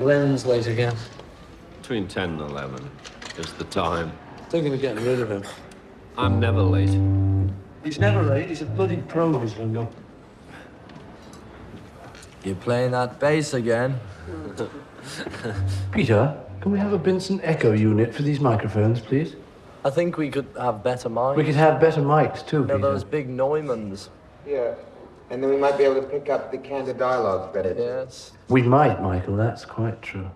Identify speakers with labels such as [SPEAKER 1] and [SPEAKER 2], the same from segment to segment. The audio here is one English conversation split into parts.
[SPEAKER 1] Glenn's late again.
[SPEAKER 2] Between 10 and 11 is the time.
[SPEAKER 1] Thinking of getting rid of him.
[SPEAKER 2] I'm never late.
[SPEAKER 1] He's never late. He's a bloody pro, this Ringo.
[SPEAKER 3] You're playing that bass again.
[SPEAKER 1] Peter, can we have a Benson Echo unit for these microphones, please?
[SPEAKER 3] I think we could have better mics.
[SPEAKER 1] We could have better mics, too,
[SPEAKER 3] You know,
[SPEAKER 1] Peter.
[SPEAKER 3] those big Neumanns.
[SPEAKER 4] Yeah. And then we might be able to pick up the candid dialogues better.
[SPEAKER 3] Yes.
[SPEAKER 1] We might, Michael. That's quite true.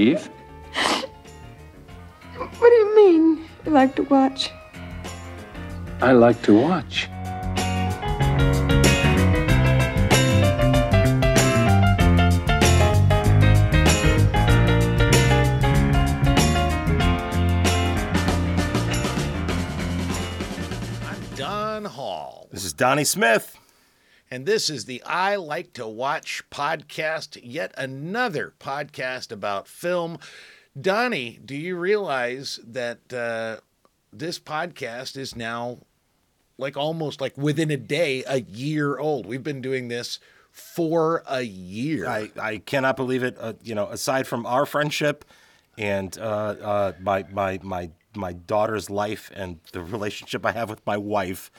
[SPEAKER 5] To watch, Eve.
[SPEAKER 6] what do you mean? You like to watch?
[SPEAKER 5] I like to watch.
[SPEAKER 7] I'm Don Hall.
[SPEAKER 8] This is Donnie Smith.
[SPEAKER 7] And this is the I Like to Watch podcast, yet another podcast about film. Donnie, do you realize that uh, this podcast is now like almost like within a day, a year old? We've been doing this for a year.
[SPEAKER 8] I, I cannot believe it. Uh, you know, aside from our friendship and uh, uh, my my my my daughter's life and the relationship I have with my wife,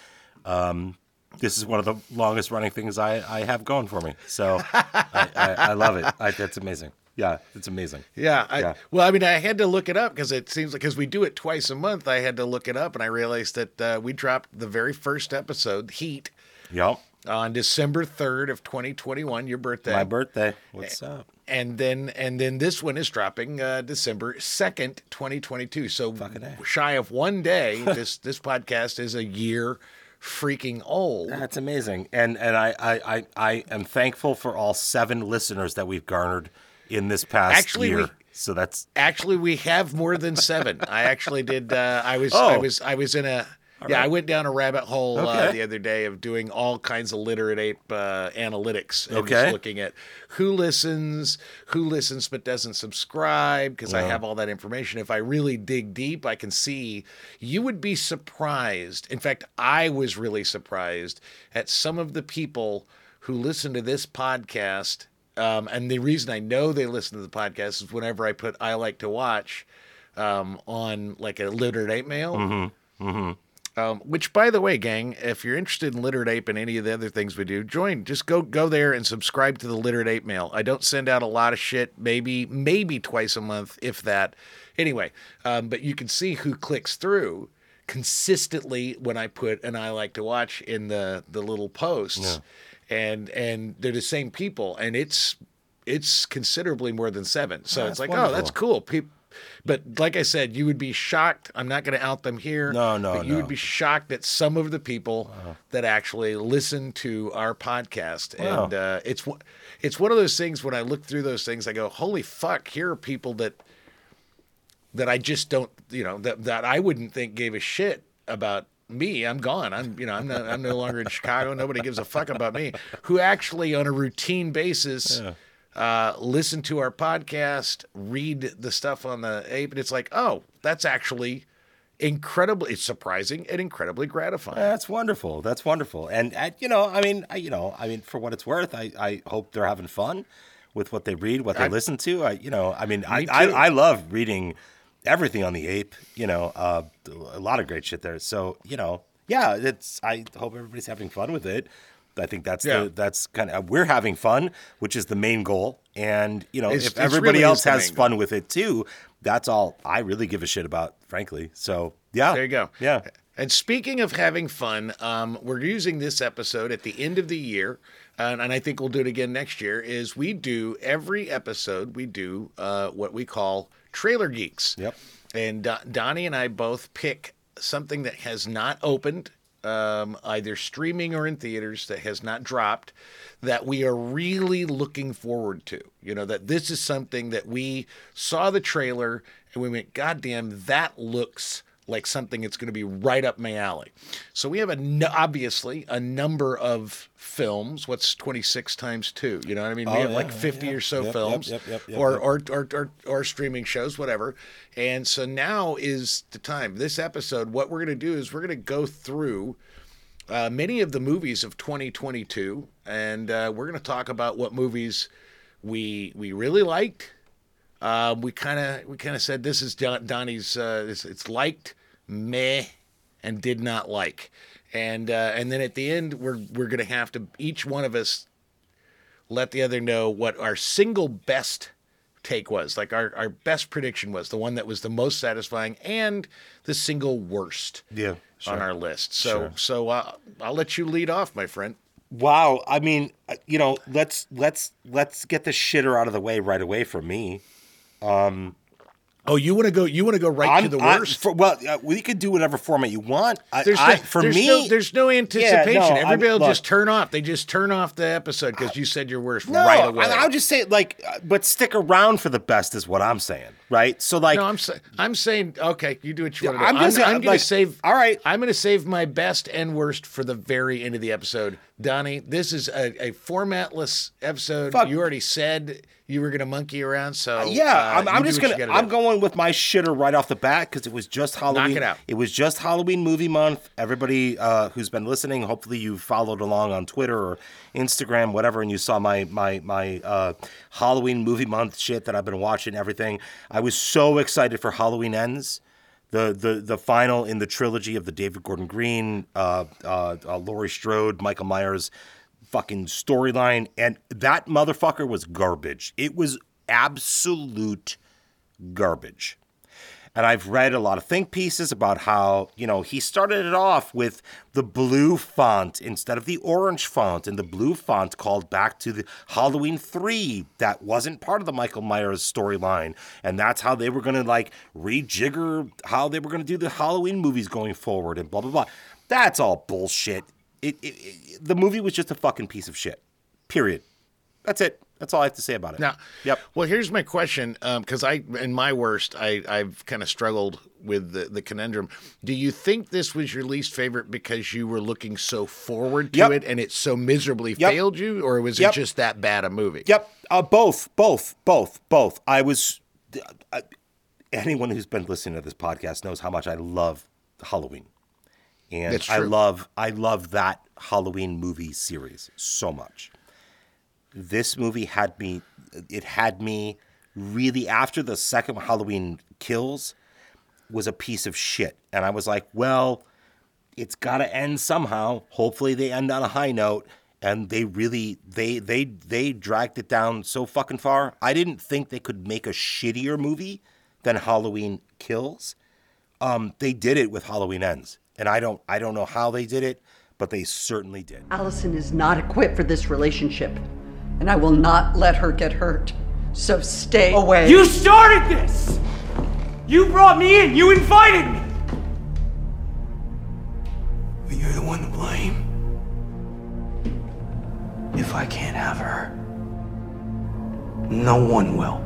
[SPEAKER 8] um, this is one of the longest running things I, I have going for me. So I, I, I love it. I, that's amazing. Yeah, it's amazing.
[SPEAKER 7] Yeah, I,
[SPEAKER 8] Yeah.
[SPEAKER 7] Well, I mean, I had to look it up because it seems like because we do it twice a month. I had to look it up, and I realized that uh, we dropped the very first episode, Heat,
[SPEAKER 8] Yep.
[SPEAKER 7] on December third of 2021, your birthday.
[SPEAKER 8] My birthday. What's up?
[SPEAKER 7] and then and then this one is dropping uh, December second, 2022. So shy of one day, this this podcast is a year freaking old.
[SPEAKER 8] That's amazing. And and I, I, I, I am thankful for all seven listeners that we've garnered in this past
[SPEAKER 7] Actually,
[SPEAKER 8] year.
[SPEAKER 7] we-
[SPEAKER 8] so that's
[SPEAKER 7] Actually, we have more than seven. I actually did. Uh, I was. I
[SPEAKER 8] Oh.
[SPEAKER 7] was. I was in a. yeah, I went down a rabbit hole uh, the other day of doing all kinds of literate ape uh, analytics. And
[SPEAKER 8] Okay.
[SPEAKER 7] Just looking at who listens, who listens but doesn't subscribe, because I have all that information. If I really dig deep, I can see. You would be surprised. In fact, I was really surprised at some of the people who listen to this podcast. Um, and the reason I know they listen to the podcast is whenever I put I like to watch um, on like a literate ape mail. Um, which, by the way, gang, if you're interested in Literate Ape and any of the other things we do, join. Just go go there and subscribe to the Literate Ape mail. I don't send out a lot of shit, maybe maybe twice a month, if that. Anyway, um, but you can see who clicks through consistently when I put an I like to watch in the the little posts, and and they're the same people, and it's it's considerably more than seven. So
[SPEAKER 8] That's
[SPEAKER 7] it's like, oh, that's cool. People. But like I said, you would be shocked. I'm not going to out them here.
[SPEAKER 8] No, no,
[SPEAKER 7] But you
[SPEAKER 8] no.
[SPEAKER 7] would be shocked at some of the people that actually listen to our podcast,
[SPEAKER 8] Wow.
[SPEAKER 7] and uh, it's one- it's one of those things. When I look through those things, I go, "Holy fuck!" Here are people that that I just don't, you know, that that I wouldn't think gave a shit about me. I'm gone. I'm, you know, I'm not, I'm no longer in Chicago. Nobody gives a fuck about me. Who actually, on a routine basis. Uh, listen to our podcast, read the stuff on the ape, and it's like, oh, that's actually incredibly, it's surprising and incredibly gratifying.
[SPEAKER 8] That's wonderful. That's wonderful. And, uh, you know, I mean, I, you know, I mean, for what it's worth, I, I hope they're having fun with what they read, what they
[SPEAKER 7] I-
[SPEAKER 8] listen to. I, you know, I mean, I,
[SPEAKER 7] Me
[SPEAKER 8] I,
[SPEAKER 7] too.
[SPEAKER 8] I love reading everything on the ape. You know, uh, a lot of great shit there. So, you know, yeah, it's. I hope everybody's having fun with it. I think that's
[SPEAKER 7] Yeah.
[SPEAKER 8] the that's kind of we're having fun, which is the main goal. And you know,
[SPEAKER 7] It's-
[SPEAKER 8] if everybody
[SPEAKER 7] really
[SPEAKER 8] else has fun with it too, that's all I really give a shit about, frankly. So yeah,
[SPEAKER 7] There you go.
[SPEAKER 8] Yeah.
[SPEAKER 7] And speaking of having fun, um, we're using this episode at the end of the year, and, and I think we'll do it again next year. Is we do every episode we do uh, what we call trailer geeks.
[SPEAKER 8] Yep.
[SPEAKER 7] And Do- Donnie and I both pick something that has not opened, um, either streaming or in theaters, that has not dropped, that we are really looking forward to. You know, that this is something that we saw the trailer and we went, God damn, that looks like something that's going to be right up my alley. So we have a n- obviously a number of films. What's 26 times 2? You know what I mean? We
[SPEAKER 8] Oh,
[SPEAKER 7] have
[SPEAKER 8] yeah,
[SPEAKER 7] like 50
[SPEAKER 8] yeah.
[SPEAKER 7] or so
[SPEAKER 8] Yep,
[SPEAKER 7] films
[SPEAKER 8] yep, yep, yep,
[SPEAKER 7] or, or, or, or, or streaming shows, whatever. And so now is the time. This episode, what we're going to do is we're going to go through uh, many of the movies of 2022, and uh, we're going to talk about what movies we we really liked. Uh, we kind of we kind of said this is Don, Donnie's. Uh, it's, it's liked, meh, and did not like, and uh, and then at the end we're we're going to have to each one of us let the other know what our single best take was, like our, our best prediction was, the one that was the most satisfying, and the single worst
[SPEAKER 8] Yeah,
[SPEAKER 7] on our list. So
[SPEAKER 8] Sure.
[SPEAKER 7] so uh, I'll let you lead off, my friend.
[SPEAKER 8] Wow. I mean, uh, you know, let's let's let's get the shitter out of the way right away for me.
[SPEAKER 7] Oh, you want to go? You want to go right to the worst?
[SPEAKER 8] for- well, uh, we could do whatever format you want. I,
[SPEAKER 7] there's
[SPEAKER 8] I,
[SPEAKER 7] no,
[SPEAKER 8] for
[SPEAKER 7] there's
[SPEAKER 8] me,
[SPEAKER 7] no, there's no anticipation.
[SPEAKER 8] no, I'm-
[SPEAKER 7] Everybody will
[SPEAKER 8] look.
[SPEAKER 7] just turn off. They just turn off the episode because you said your worst
[SPEAKER 8] no,
[SPEAKER 7] right away.
[SPEAKER 8] I, I'll just say like, uh, but stick around for the best is what I'm saying, right? So like,
[SPEAKER 7] no, I'm sa- I'm saying okay. You do what you want to do.
[SPEAKER 8] I'm
[SPEAKER 7] I'm,
[SPEAKER 8] just-
[SPEAKER 7] I'm going
[SPEAKER 8] like,
[SPEAKER 7] to save.
[SPEAKER 8] all right.
[SPEAKER 7] I'm going to save my best and worst for the very end of the episode. Donnie, this is a, a formatless episode.
[SPEAKER 8] Fuck.
[SPEAKER 7] You already said you were to monkey around, so
[SPEAKER 8] Yeah,
[SPEAKER 7] uh,
[SPEAKER 8] I'm, I'm just gonna. I'm
[SPEAKER 7] do.
[SPEAKER 8] going with my shitter right off the bat because it was just Halloween.
[SPEAKER 7] it out.
[SPEAKER 8] was just Halloween movie month. Everybody uh, who's been listening, hopefully you followed along on Twitter or Instagram, whatever, and you saw my my my uh, Halloween movie month shit that I've been watching. Everything. I was so excited for Halloween Ends. The, the, the final in the trilogy of the David Gordon Green, uh, uh, uh, Laurie Strode, Michael Myers fucking storyline, and that motherfucker was garbage. It was absolute garbage. And I've read a lot of think pieces about how, you know, he started it off with the blue font instead of the orange font, and the blue font called back to the Halloween 3 that wasn't part of the Michael Myers storyline. And that's how they were going to like rejigger how they were going to do the Halloween movies going forward and blah, blah, blah. That's all bullshit. It, it, it, the movie was just a fucking piece of shit. Period. That's it. That's all I have to say about it.
[SPEAKER 7] Now,
[SPEAKER 8] Yep.
[SPEAKER 7] Well, here's my question, because I, in my worst, I, I've kind of struggled with the, the conundrum. Do you think this was your least favorite because you were looking so forward to
[SPEAKER 8] Yep.
[SPEAKER 7] it and it so miserably
[SPEAKER 8] Yep.
[SPEAKER 7] failed you, or was
[SPEAKER 8] Yep.
[SPEAKER 7] it just that bad a movie?
[SPEAKER 8] Yep. Uh, both, both, both, both. I was. Uh, anyone who's been listening to this podcast knows how much I love Halloween, and I love I love that Halloween movie series so much. This movie had me. It had me really after the second Halloween Kills was a piece of shit, and I was like, well it's got to end somehow. Hopefully they end on a high note and they really they they they dragged it down so fucking far. I didn't think they could make a shittier movie than Halloween Kills. Um they did it with Halloween Ends. And I don't I don't know how they did it, but they certainly did.
[SPEAKER 9] Allison is not equipped for this relationship, and I will not let her get hurt. So stay away.
[SPEAKER 10] You started this! You brought me in! You invited me! But you're the one to blame. If I can't have her, no one will.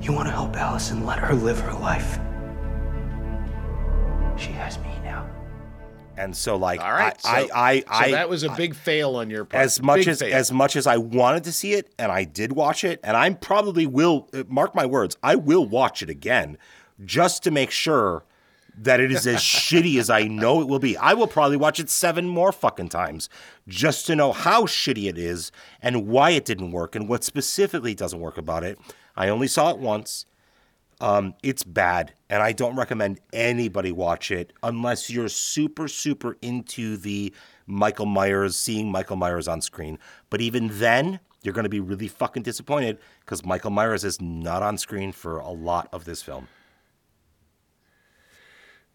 [SPEAKER 10] You want to help Allison let her live her life? She has me now.
[SPEAKER 8] And so like
[SPEAKER 7] All right.
[SPEAKER 8] I
[SPEAKER 7] so,
[SPEAKER 8] I I,
[SPEAKER 7] so that was a big fail on your part.
[SPEAKER 8] as much
[SPEAKER 7] Big
[SPEAKER 8] as
[SPEAKER 7] fail.
[SPEAKER 8] as much as I wanted to see it, and I did watch it, and I probably will uh, mark my words, I will watch it again, just to make sure that it is as shitty as I know it will be. I will probably watch it seven more fucking times just to know how shitty it is and why it didn't work and what specifically doesn't work about it. I only saw it once. Um, it's bad, and I don't recommend anybody watch it unless you're super, super into the Michael Myers, seeing Michael Myers on screen. But even then, you're going to be really fucking disappointed because Michael Myers is not on screen for a lot of this film.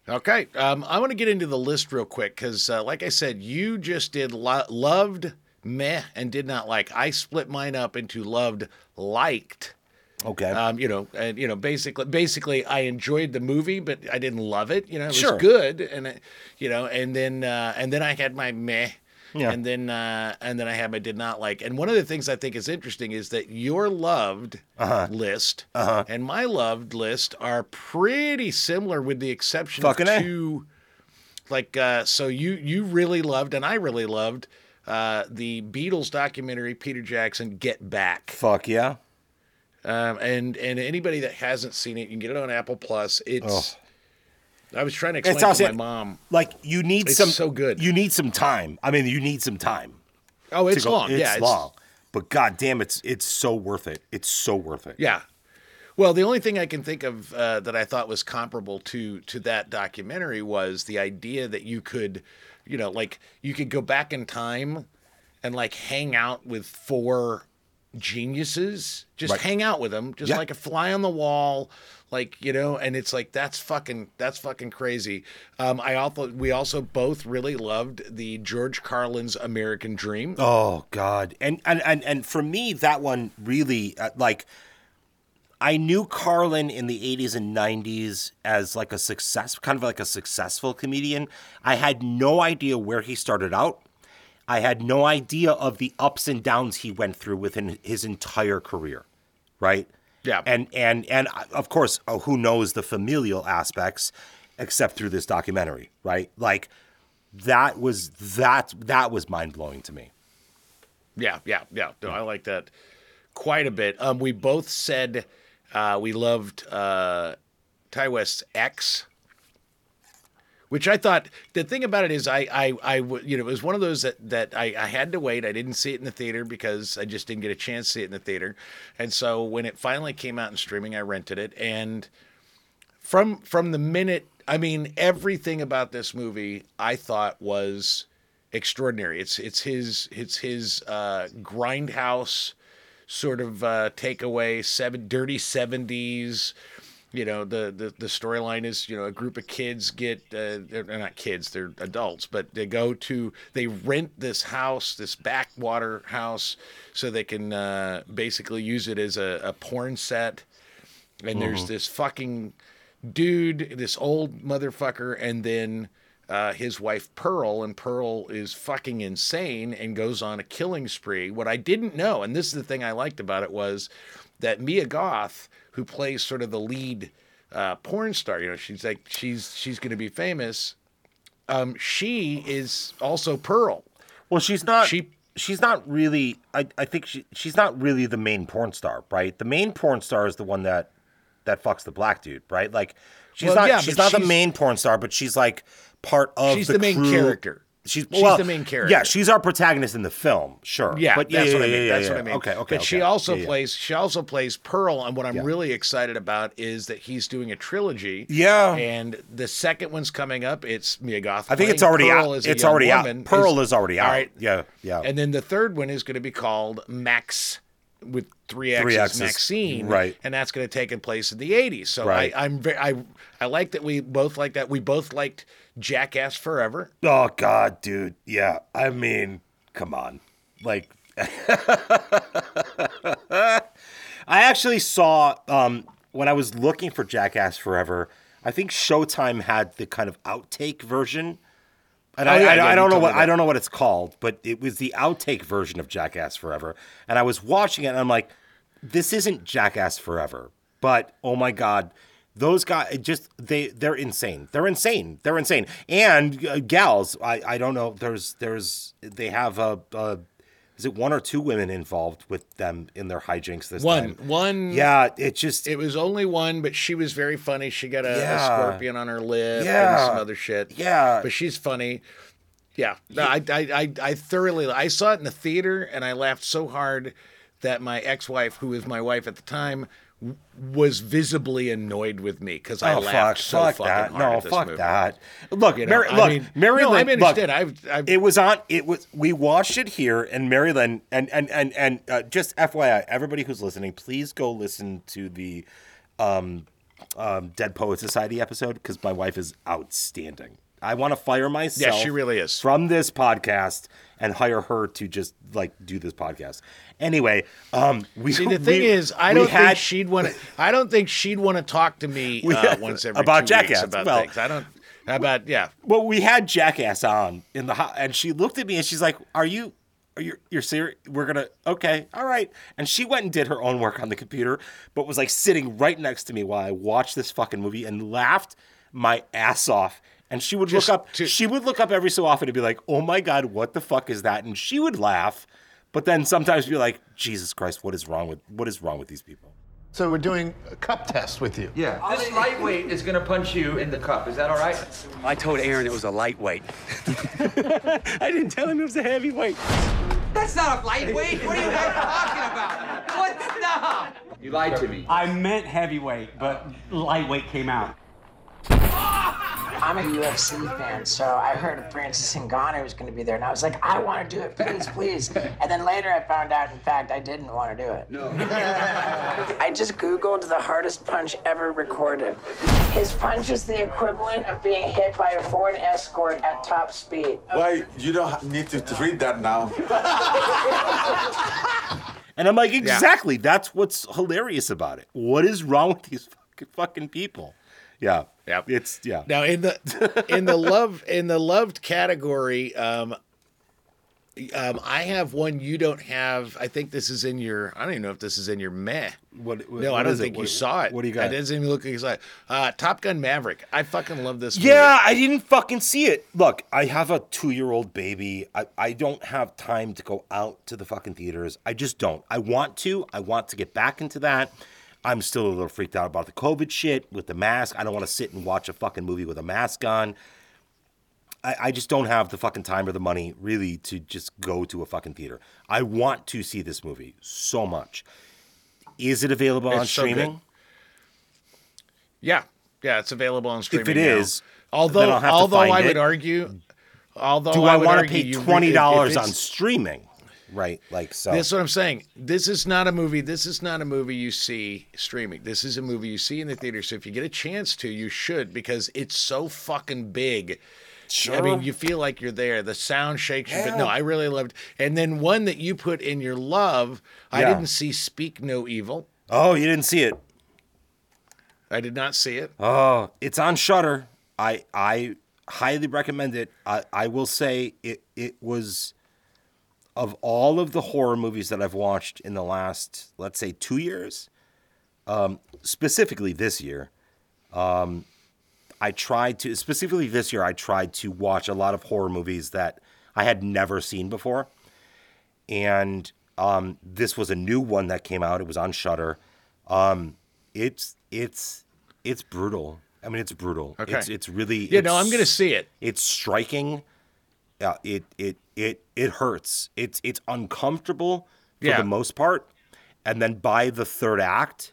[SPEAKER 7] Okay, um, I want to get into the list real quick because, uh, like I said, you just did lo- loved, meh, and did not like. I split mine up into loved, liked.
[SPEAKER 8] Okay.
[SPEAKER 7] Um, you know, and you know, basically, basically, I enjoyed the movie, but I didn't love it. You know, it was
[SPEAKER 8] Sure.
[SPEAKER 7] good, and you know, and then uh, and then I had my meh.
[SPEAKER 8] Yeah.
[SPEAKER 7] And then uh, and then I had my did not like. And one of the things I think is interesting is that your loved
[SPEAKER 8] Uh-huh.
[SPEAKER 7] list and my loved list are pretty similar with the exception
[SPEAKER 8] Fucking A.
[SPEAKER 7] of two like uh, so you you really loved and I really loved uh, the Beatles documentary Peter Jackson Get Back.
[SPEAKER 8] Fuck yeah.
[SPEAKER 7] Um, and and anybody that hasn't seen it, you can get it on Apple Plus. It's I was trying to explain
[SPEAKER 8] sounds
[SPEAKER 7] to my mom.
[SPEAKER 8] Like you need
[SPEAKER 7] It's
[SPEAKER 8] some
[SPEAKER 7] so good.
[SPEAKER 8] You need some time. I mean, you need some time.
[SPEAKER 7] Oh, it's
[SPEAKER 8] go-
[SPEAKER 7] long.
[SPEAKER 8] It's
[SPEAKER 7] yeah,
[SPEAKER 8] long. But god damn, it's it's so worth it. It's so worth it.
[SPEAKER 7] Yeah. Well, the only thing I can think of uh, that I thought was comparable to to that documentary was the idea that you could, you know, like you could go back in time and like hang out with four geniuses, just
[SPEAKER 8] Right.
[SPEAKER 7] hang out with them, just
[SPEAKER 8] Yeah.
[SPEAKER 7] like a fly on the wall, like you know. And it's like that's fucking that's fucking crazy. Um, I also we also both really loved the George Carlin's American Dream.
[SPEAKER 8] Oh God, and and and and for me, that one really uh, like. I knew Carlin in the 80s and 90s as like a success, kind of like a successful comedian. I had no idea where he started out. I had no idea of the ups and downs he went through within his entire career, right?
[SPEAKER 7] Yeah.
[SPEAKER 8] And and and of course, uh, who knows the familial aspects except through this documentary, right? Like that was that that was mind-blowing to me.
[SPEAKER 7] Yeah, yeah, yeah. No, I like that quite a bit. Um, we both said uh, we loved uh, Ti West's X, which I thought the thing about it is I I I you know, it was one of those that that I, I had to wait. I didn't see it in the theater because I just didn't get a chance to see it in the theater, and so when it finally came out in streaming, I rented it and from from the minute I mean everything about this movie I thought was extraordinary. It's it's his it's his uh, grindhouse sort of uh, takeaway seven dirty seventies. You know the the, the storyline is you know a group of kids get uh, they're not kids they're adults but they go to they rent this house this backwater house so they can uh, basically use it as a, a porn set and there's this fucking dude, this old motherfucker, and then uh, his wife Pearl, and Pearl is fucking insane and goes on a killing spree. What I didn't know, and this is the thing I liked about it, was that Mia Goth, who plays sort of the lead uh, porn star, you know, she's like she's she's going to be famous. Um, she is also Pearl.
[SPEAKER 8] Well, she's not.
[SPEAKER 7] She-
[SPEAKER 8] she's not really. I, I think she she's not really the main porn star, right? The main porn star is the one that that fucks the black dude, right? Like she's
[SPEAKER 7] Well,
[SPEAKER 8] not.
[SPEAKER 7] yeah,
[SPEAKER 8] she's not the main porn star, but she's like part of.
[SPEAKER 7] She's
[SPEAKER 8] the,
[SPEAKER 7] the main
[SPEAKER 8] crew.
[SPEAKER 7] character.
[SPEAKER 8] She's,
[SPEAKER 7] She's
[SPEAKER 8] well,
[SPEAKER 7] the main character.
[SPEAKER 8] Yeah, she's our protagonist in the film, sure.
[SPEAKER 7] Yeah,
[SPEAKER 8] but
[SPEAKER 7] that's
[SPEAKER 8] yeah,
[SPEAKER 7] what I mean.
[SPEAKER 8] yeah,
[SPEAKER 7] that's
[SPEAKER 8] yeah.
[SPEAKER 7] what I mean.
[SPEAKER 8] Okay, okay.
[SPEAKER 7] But she also plays. She also plays Pearl, and what I'm really excited about is that he's doing a trilogy.
[SPEAKER 8] Yeah.
[SPEAKER 7] And the second one's coming up. It's Mia Goth.
[SPEAKER 8] I think it's already
[SPEAKER 7] Pearl
[SPEAKER 8] out. It's already
[SPEAKER 7] woman
[SPEAKER 8] out. Pearl is already out.
[SPEAKER 7] All right.
[SPEAKER 8] Yeah, yeah.
[SPEAKER 7] And then the third one is going to be called Max with three X's,
[SPEAKER 8] Three X's,
[SPEAKER 7] Maxine,
[SPEAKER 8] right.
[SPEAKER 7] And that's going to take place in the '80s. So
[SPEAKER 8] Right.
[SPEAKER 7] I, I'm very, I, I like that we both like that. We both liked Jackass Forever.
[SPEAKER 8] Oh God, dude. Yeah. I mean, come on. Like I actually saw um when I was looking for Jackass Forever, I think Showtime had the kind of outtake version. And
[SPEAKER 7] Oh,
[SPEAKER 8] I,
[SPEAKER 7] yeah,
[SPEAKER 8] I,
[SPEAKER 7] yeah,
[SPEAKER 8] I don't know what I don't know what it's called, but it was the outtake version of Jackass Forever. And I was watching it and I'm like, this isn't Jackass Forever. But oh my god, those guys just they they're insane. They're insane. They're insane. And uh, gals, I I don't know. There's there's they have a, a is it one or two women involved with them in their hijinks this
[SPEAKER 7] One,
[SPEAKER 8] time?
[SPEAKER 7] one. one.
[SPEAKER 8] Yeah, it just
[SPEAKER 7] It was only one, but she was very funny. She got a, a scorpion on her lip and some other shit.
[SPEAKER 8] Yeah.
[SPEAKER 7] but she's funny. Yeah, no, I, I, I, I thoroughly. I saw it in the theater, and I laughed so hard that my ex-wife, who was my wife at the time, was visibly annoyed with me because I
[SPEAKER 8] oh
[SPEAKER 7] laughed
[SPEAKER 8] fuck,
[SPEAKER 7] so
[SPEAKER 8] fuck
[SPEAKER 7] fucking
[SPEAKER 8] that.
[SPEAKER 7] hard
[SPEAKER 8] No,
[SPEAKER 7] at this
[SPEAKER 8] fuck
[SPEAKER 7] movie.
[SPEAKER 8] that. Look,
[SPEAKER 7] You know,
[SPEAKER 8] Mary,
[SPEAKER 7] I
[SPEAKER 8] look,
[SPEAKER 7] mean-
[SPEAKER 8] Mary
[SPEAKER 7] no, I
[SPEAKER 8] Lynn, look,
[SPEAKER 7] understand. I've- I've-
[SPEAKER 8] it was on. It was. We watched it here, and Mary Lynn, and and and and uh, just FYI, everybody who's listening, please go listen to the um um, Dead Poet Society episode because my wife is outstanding. I want to fire myself.
[SPEAKER 7] Yeah, she really is.
[SPEAKER 8] From this podcast and hire her to just like do this podcast. Anyway, um, we
[SPEAKER 7] See, the thing
[SPEAKER 8] we-
[SPEAKER 7] is, I don't
[SPEAKER 8] had-
[SPEAKER 7] think she'd want to. I don't think she'd want to talk to me uh,
[SPEAKER 8] had-
[SPEAKER 7] once every
[SPEAKER 8] about Jackass.
[SPEAKER 7] about
[SPEAKER 8] Well-
[SPEAKER 7] things. I don't. How about yeah.
[SPEAKER 8] Well, we had Jackass on in the ho- and she looked at me and she's like, "Are you, are you, you're serious? We're gonna, okay, all right." And she went and did her own work on the computer, but was like sitting right next to me while I watched this fucking movie and laughed my ass off. And she would
[SPEAKER 7] Just
[SPEAKER 8] look up,
[SPEAKER 7] to-
[SPEAKER 8] she would look up every so often and be like, "Oh my god, what the fuck is that?" And she would laugh, but then sometimes be like, "Jesus Christ, what is wrong with, what is wrong with these people?"
[SPEAKER 11] So we're doing a cup test with you.
[SPEAKER 12] Yeah. This lightweight is gonna punch you in the cup. Is that all right?
[SPEAKER 10] I told Aaron it was a lightweight. I didn't tell him it was a heavyweight.
[SPEAKER 12] That's not a lightweight. What are you guys talking about? What's No. You lied to me.
[SPEAKER 10] I meant heavyweight, but lightweight came out. Ah!
[SPEAKER 13] I'm a UFC fan, so I heard Francis Ngannou was going to be there, and I was like, I want to do it, please, please. And then later I found out, in fact, I didn't want to do it. No. I just Googled the hardest punch ever recorded. His punch is the equivalent of being hit by a Ford Escort at top speed.
[SPEAKER 14] Why, you don't need to, to read that now.
[SPEAKER 8] And I'm like, exactly. That's what's hilarious about it. What is wrong with these fucking, fucking people? Yeah.
[SPEAKER 7] Yeah.
[SPEAKER 8] It's yeah.
[SPEAKER 7] Now in the in the love in the loved category, um, um, I have one you don't have. I think this is in your. I don't even know if this is in your meh.
[SPEAKER 8] What?
[SPEAKER 7] no,
[SPEAKER 8] what
[SPEAKER 7] I don't
[SPEAKER 8] is it?
[SPEAKER 7] think you
[SPEAKER 8] What-
[SPEAKER 7] saw it.
[SPEAKER 8] what do you got?
[SPEAKER 7] It doesn't even look like you saw it. Uh, Top Gun Maverick. I fucking love this. movie.
[SPEAKER 8] Yeah, I didn't fucking see it. Look, I have a two year old baby. I, I don't have time to go out to the fucking theaters. I just don't. I want to. I want to get back into that. I'm still a little freaked out about the COVID shit with the mask. I don't want to sit and watch a fucking movie with a mask on. I, I just don't have the fucking time or the money really to just go to a fucking theater. I want to see this movie so much. Is it available on
[SPEAKER 7] It's so good.
[SPEAKER 8] streaming?
[SPEAKER 7] Yeah, yeah, it's available on streaming.
[SPEAKER 8] it
[SPEAKER 7] now.
[SPEAKER 8] is,
[SPEAKER 7] although
[SPEAKER 8] then I'll have to
[SPEAKER 7] although I
[SPEAKER 8] it.
[SPEAKER 7] would argue, although
[SPEAKER 8] Do I,
[SPEAKER 7] would
[SPEAKER 8] want to pay twenty dollars on streaming? Right, like so.
[SPEAKER 7] That's what I'm saying. This is not a movie. This is not a movie you see streaming. This is a movie you see in the theater. So if you get a chance to, you should because it's so fucking big. Sure. I mean, you feel like you're there. The sound shakes you. But no, I really loved. And then one that you put in your love, I didn't see Speak No Evil.
[SPEAKER 8] Oh, you didn't see it?
[SPEAKER 7] I did not see it.
[SPEAKER 8] Oh, it's on Shudder. I I highly recommend it. I, I will say it it was of all of the horror movies that I've watched in the last, let's say, two years, um, specifically this year. Um, I tried to specifically this year. I tried to watch a lot of horror movies that I had never seen before, and um, this was a new one that came out. It was on Shudder. Um, it's it's it's brutal. I mean, it's brutal.
[SPEAKER 7] Okay.
[SPEAKER 8] It's it's really
[SPEAKER 7] Yeah, no, I'm gonna see it.
[SPEAKER 8] It's striking. Yeah, it it it it hurts. It's it's uncomfortable for
[SPEAKER 7] Yeah.
[SPEAKER 8] the most part, and then by the third act,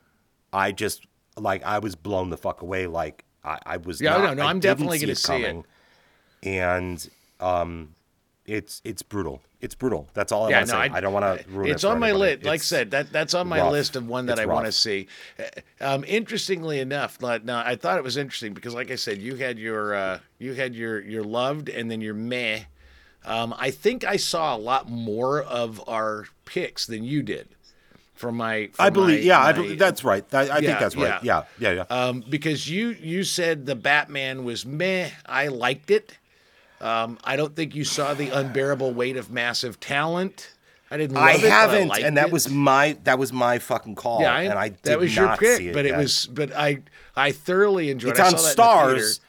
[SPEAKER 8] I just like I was blown the fuck away. Like I, I was.
[SPEAKER 7] Yeah,
[SPEAKER 8] not,
[SPEAKER 7] no, no,
[SPEAKER 8] I
[SPEAKER 7] I'm definitely gonna see it.
[SPEAKER 8] And um, it's it's brutal. It's brutal. That's all I
[SPEAKER 7] yeah,
[SPEAKER 8] want to
[SPEAKER 7] no,
[SPEAKER 8] say. I, don't want to ruin it.
[SPEAKER 7] It's
[SPEAKER 8] for
[SPEAKER 7] on my list. Like I said, that that's on my
[SPEAKER 8] rough.
[SPEAKER 7] list of one that
[SPEAKER 8] It's
[SPEAKER 7] I want to see. Uh, Um, interestingly enough, like, now I thought it was interesting because, like I said, you had your uh, you had your your loved and then your meh. Um, I think I saw a lot more of our picks than you did. From my,
[SPEAKER 8] I believe.
[SPEAKER 7] my-
[SPEAKER 8] yeah, I believe that's right. I, I think that's right. Yeah, yeah, yeah.
[SPEAKER 7] Um, because you you said the Batman was meh. I liked it. Um, I don't think you saw the unbearable weight of massive talent. I didn't. Love
[SPEAKER 8] I
[SPEAKER 7] it,
[SPEAKER 8] haven't,
[SPEAKER 7] liked
[SPEAKER 8] and that
[SPEAKER 7] it.
[SPEAKER 8] was my that was my fucking call.
[SPEAKER 7] Yeah, I,
[SPEAKER 8] and I
[SPEAKER 7] that was your pick, but it was, but I, I thoroughly enjoyed.
[SPEAKER 8] It's
[SPEAKER 7] it. I
[SPEAKER 8] on
[SPEAKER 7] saw that in the
[SPEAKER 8] Starz.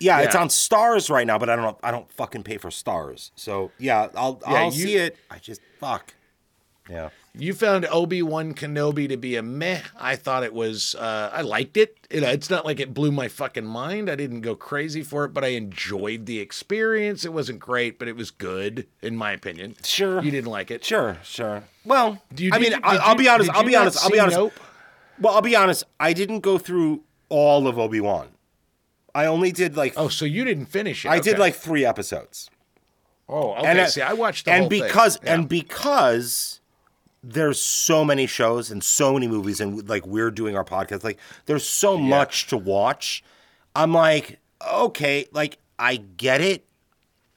[SPEAKER 7] Theater.
[SPEAKER 8] Yeah, it's on Starz right now, but I don't. I don't fucking pay for Starz. So yeah, I'll
[SPEAKER 7] Yeah,
[SPEAKER 8] I'll
[SPEAKER 7] you-
[SPEAKER 8] see it. I just fuck. Yeah.
[SPEAKER 7] You found Obi Wan Kenobi to be a meh. I thought it was. Uh, I liked it. You know, it's not like it blew my fucking mind. I didn't go crazy for it, but I enjoyed the experience. It wasn't great, but it was good in my opinion.
[SPEAKER 8] Sure.
[SPEAKER 7] You didn't like it.
[SPEAKER 8] Sure, sure. Well,
[SPEAKER 7] Do you,
[SPEAKER 8] I mean,
[SPEAKER 7] you-
[SPEAKER 8] I, I'll,
[SPEAKER 7] you-
[SPEAKER 8] be honest.
[SPEAKER 7] did
[SPEAKER 8] I'll be honest. I'll be honest.
[SPEAKER 7] Nope?
[SPEAKER 8] Well, I'll be honest. I didn't go through all of Obi Wan. I only did like.
[SPEAKER 7] Oh, so you didn't finish it?
[SPEAKER 8] I did like three episodes.
[SPEAKER 7] Oh, okay.
[SPEAKER 8] And,
[SPEAKER 7] See, I watched the
[SPEAKER 8] and
[SPEAKER 7] whole thing.
[SPEAKER 8] because
[SPEAKER 7] Yeah.
[SPEAKER 8] and because there's so many shows and so many movies, and like we're doing our podcast. Like, there's so much to watch. I'm like, okay, like I get it.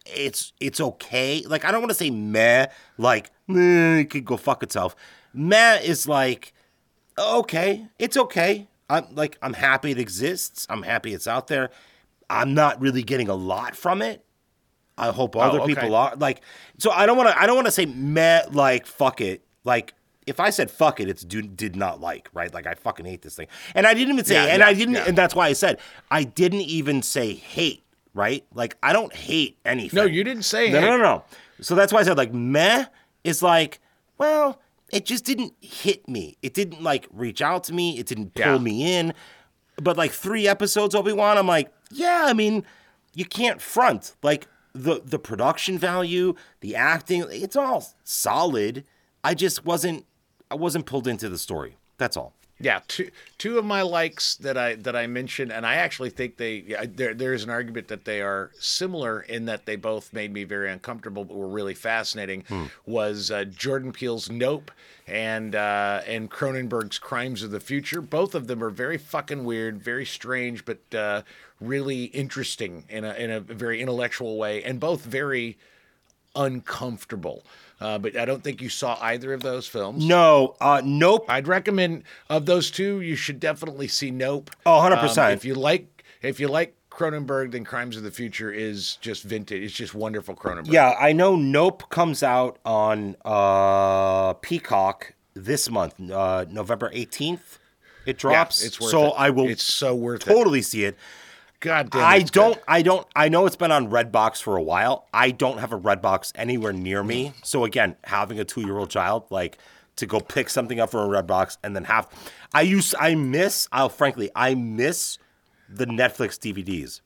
[SPEAKER 8] It's it's okay. Like I don't want to say meh. Like meh, it could go fuck itself. Meh is like okay, it's okay. I'm like I'm happy it exists. I'm happy it's out there. I'm not really getting a lot from it. I hope other oh,
[SPEAKER 7] okay.
[SPEAKER 8] people are like. So I don't want to. I don't want to say meh. Like fuck it. Like if I said fuck it, it's do, did not like right. Like I fucking hate this thing. And I didn't even say.
[SPEAKER 7] Yeah,
[SPEAKER 8] and
[SPEAKER 7] yeah,
[SPEAKER 8] I didn't.
[SPEAKER 7] yeah.
[SPEAKER 8] And that's why I said I didn't even say hate. Right. Like I don't hate anything.
[SPEAKER 7] No, you didn't say
[SPEAKER 8] No, no, no, no. So that's why I said like meh is like well. It just didn't hit me. It didn't like reach out to me. It didn't pull
[SPEAKER 7] Yeah.
[SPEAKER 8] me in. But like three episodes Obi Wan, I'm like, yeah. I mean, you can't front like the the production value, the acting. It's all solid. I just wasn't. I wasn't pulled into the story. That's all.
[SPEAKER 7] Yeah, two two of my likes that I that I mentioned, and I actually think they yeah, there there is an argument that they are similar in that they both made me very uncomfortable, but were really fascinating.
[SPEAKER 8] Hmm.
[SPEAKER 7] Was uh, Jordan Peele's Nope and uh, and Cronenberg's Crimes of the Future. Both of them are very fucking weird, very strange, but uh, really interesting in a in a very intellectual way, and both very uncomfortable. Uh, but I don't think you saw either of those films.
[SPEAKER 8] No, uh, Nope.
[SPEAKER 7] I'd recommend of those two, you should definitely see Nope.
[SPEAKER 8] Oh, 100%.
[SPEAKER 7] Um, if you like, if you like Cronenberg, then Crimes of the Future is just vintage. It's just wonderful Cronenberg.
[SPEAKER 8] Yeah, I know Nope comes out on uh, Peacock this month, uh, November 18th. It drops.
[SPEAKER 7] it's worth
[SPEAKER 8] so
[SPEAKER 7] it.
[SPEAKER 8] I will
[SPEAKER 7] It's so worth it.
[SPEAKER 8] totally see it.
[SPEAKER 7] God damn.
[SPEAKER 8] I don't.
[SPEAKER 7] good.
[SPEAKER 8] I don't. I know it's been on Redbox for a while. I don't have a Redbox anywhere near me. So again, having a two-year-old child, like to go pick something up from a Redbox and then have, I use. I miss. I'll frankly, I miss the Netflix DVDs.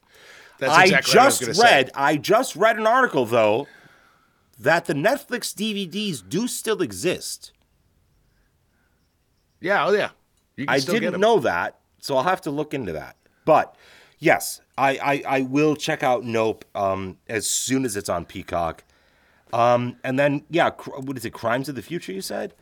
[SPEAKER 7] That's
[SPEAKER 8] I
[SPEAKER 7] exactly what I was
[SPEAKER 8] just
[SPEAKER 7] gonna say.
[SPEAKER 8] read. I just read an article though that the Netflix DVDs do still exist.
[SPEAKER 7] Yeah. Oh yeah. You can
[SPEAKER 8] I
[SPEAKER 7] still get
[SPEAKER 8] didn't know that, so I'll have to look into that. But yes, I I, I will check out Nope um, as soon as it's on Peacock. Um, and then yeah, cr- what is it? Crimes of the Future? You said.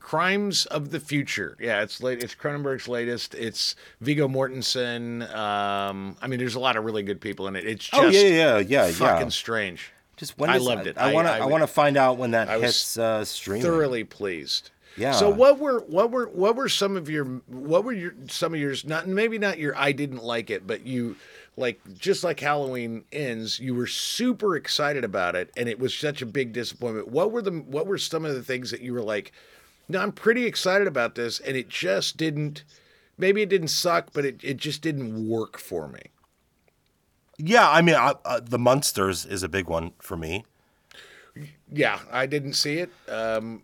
[SPEAKER 7] Crimes of the Future. Yeah, it's late. It's Cronenberg's latest. It's Viggo Mortensen. Um, I mean, there's a lot of really good people in it. It's just
[SPEAKER 8] Oh, yeah, yeah, yeah, yeah.
[SPEAKER 7] fucking strange.
[SPEAKER 8] Just when
[SPEAKER 7] I loved it.
[SPEAKER 8] I want to. I, want to find out when that
[SPEAKER 7] I
[SPEAKER 8] hits uh, streaming.
[SPEAKER 7] thoroughly pleased.
[SPEAKER 8] Yeah.
[SPEAKER 7] So what were what were what were some of your what were your some of yours not maybe not your I didn't like it but you like just like Halloween ends you were super excited about it and it was such a big disappointment. What were the what were some of the things that you were like no I'm pretty excited about this and it just didn't maybe it didn't suck but it, it just didn't work for me.
[SPEAKER 8] Yeah, I mean, I, uh, the Munsters is a big one for me.
[SPEAKER 7] Yeah, I didn't see it. Um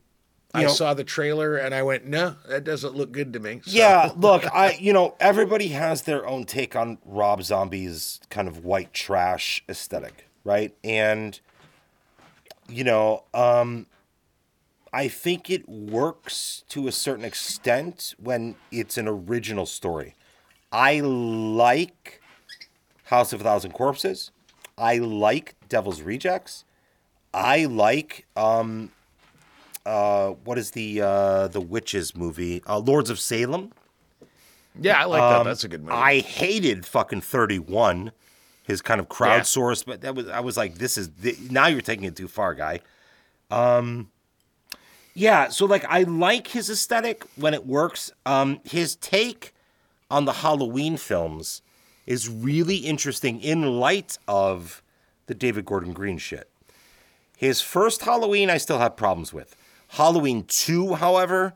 [SPEAKER 7] I
[SPEAKER 8] know-
[SPEAKER 7] saw the trailer and I went, no, that doesn't look good to me. So-
[SPEAKER 8] Yeah, look, I you know everybody has their own take on Rob Zombie's kind of white trash aesthetic, right? And you know, um I think it works to a certain extent when it's an original story. I like House of a Thousand Corpses. I like Devil's Rejects. I like um uh what is the uh the witches movie? Uh Lords of Salem.
[SPEAKER 7] Yeah, I like that.
[SPEAKER 8] Um,
[SPEAKER 7] That's a good movie.
[SPEAKER 8] I hated fucking 31, his kind of crowdsourced, but that was I was like, this is the, now you're taking it too far, guy. Um, yeah, so like I like his aesthetic when it works. Um, his take on the Halloween films is really interesting in light of the David Gordon Green shit. His first Halloween, I still have problems with. Halloween 2, however,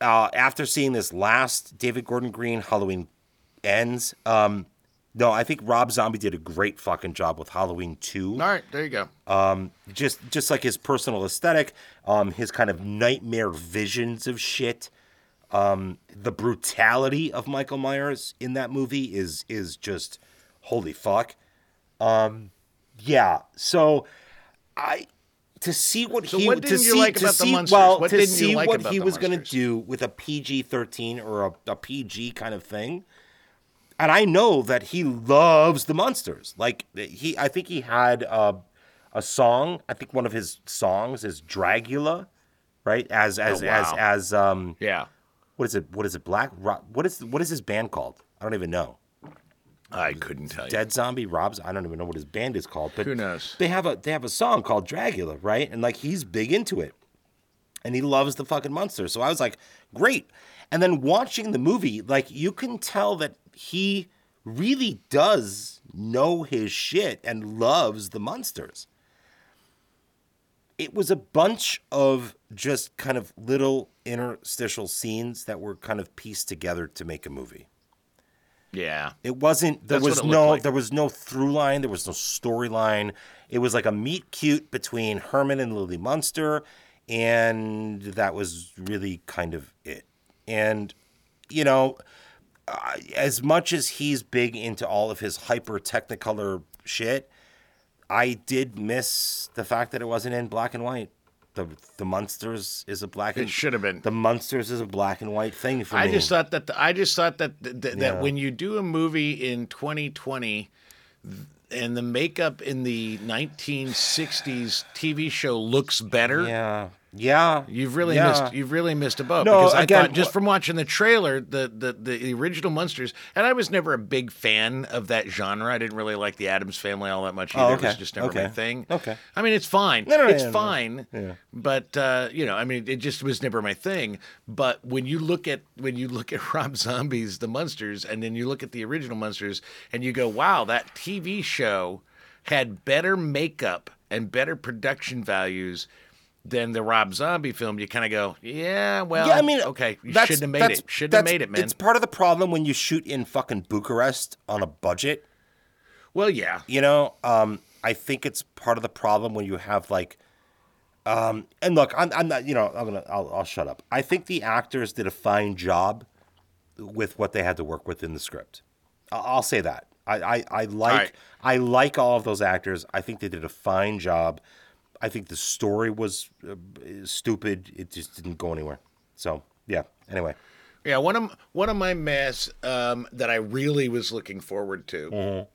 [SPEAKER 8] uh, after seeing this last David Gordon Green Halloween ends, um, no, I think Rob Zombie did a great fucking job with Halloween 2.
[SPEAKER 7] All right, there you go.
[SPEAKER 8] Um, just just like his personal aesthetic, um, his kind of nightmare visions of shit. Um, the brutality of Michael Myers in that movie is is just holy fuck. Um, yeah. So I to see what
[SPEAKER 7] So
[SPEAKER 8] he
[SPEAKER 7] what
[SPEAKER 8] to
[SPEAKER 7] didn't you
[SPEAKER 8] see
[SPEAKER 7] like
[SPEAKER 8] to
[SPEAKER 7] about the
[SPEAKER 8] see well
[SPEAKER 7] What
[SPEAKER 8] to
[SPEAKER 7] didn't you like
[SPEAKER 8] what
[SPEAKER 7] about
[SPEAKER 8] he was going to do with a PG thirteen or a, a PG kind of thing. And I know that he loves the monsters. Like he, I think he had a, a song. I think one of his songs is Dragula, right? As as
[SPEAKER 7] Oh,
[SPEAKER 8] as
[SPEAKER 7] wow.
[SPEAKER 8] as um
[SPEAKER 7] Yeah.
[SPEAKER 8] what is it? What is it? Black what is what is his band called? I don't even know.
[SPEAKER 7] I couldn't tell you.
[SPEAKER 8] Dead Zombie Robs. I don't even know what his band is called, but
[SPEAKER 7] Who knows?
[SPEAKER 8] They have a they have a song called Dragula, right? And like he's big into it, and he loves the fucking monster. So I was like, great. And then watching the movie, like you can tell that he really does know his shit and loves the monsters. It was a bunch of just kind of little interstitial scenes that were kind of pieced together to make a movie.
[SPEAKER 7] Yeah.
[SPEAKER 8] It wasn't. There
[SPEAKER 7] That's
[SPEAKER 8] was no.
[SPEAKER 7] like.
[SPEAKER 8] There was no through line. There was no storyline. It was like a meet cute between Herman and Lily Munster, and that was really kind of it. And you know, uh, as much as he's big into all of his hyper technicolor shit, I did miss the fact that it wasn't in black and white. The the Munsters is a black.
[SPEAKER 7] It
[SPEAKER 8] and,
[SPEAKER 7] should have been.
[SPEAKER 8] The Munsters is a black and white thing for
[SPEAKER 7] I
[SPEAKER 8] me.
[SPEAKER 7] just thought that I just thought that that, that
[SPEAKER 8] Yeah.
[SPEAKER 7] when you do a movie in 2020 and the makeup in the 1960s TV show looks better.
[SPEAKER 8] Yeah. Yeah.
[SPEAKER 7] You've really
[SPEAKER 8] Yeah.
[SPEAKER 7] missed you've really missed a boat
[SPEAKER 8] No,
[SPEAKER 7] because I
[SPEAKER 8] again,
[SPEAKER 7] thought just from watching the trailer the, the the original Munsters and I was never a big fan of that genre. I didn't really like the Addams family all that much either.
[SPEAKER 8] Oh,
[SPEAKER 7] It was just never my thing.
[SPEAKER 8] Okay.
[SPEAKER 7] I mean, it's fine.
[SPEAKER 8] No, no,
[SPEAKER 7] it's
[SPEAKER 8] no, no.
[SPEAKER 7] fine.
[SPEAKER 8] Yeah.
[SPEAKER 7] But uh, you know, I mean, it just was never my thing. But when you look at when you look at Rob Zombie's The Munsters, and then you look at the original Munsters, and you go, "Wow, that TV show had better makeup and better production values." Than the Rob Zombie film, you kind of go, yeah, well,
[SPEAKER 8] yeah, I mean,
[SPEAKER 7] okay, you shouldn't have made it. Shouldn't have made it, man.
[SPEAKER 8] It's part of the problem when you shoot in fucking Bucharest on a budget.
[SPEAKER 7] Well, yeah,
[SPEAKER 8] You know, um, I think it's part of the problem when you have like, um, and look, I'm, I'm not, you know, I'm gonna, I'll, I'll shut up. I think the actors did a fine job with what they had to work with in the script. I'll, I'll say that. I, I, I like,
[SPEAKER 7] right.
[SPEAKER 8] I like all of those actors. I think they did a fine job. I think the story was uh, stupid. It just didn't go anywhere. So yeah. Anyway.
[SPEAKER 7] Yeah, one of one of my mess um, that I really was looking forward to,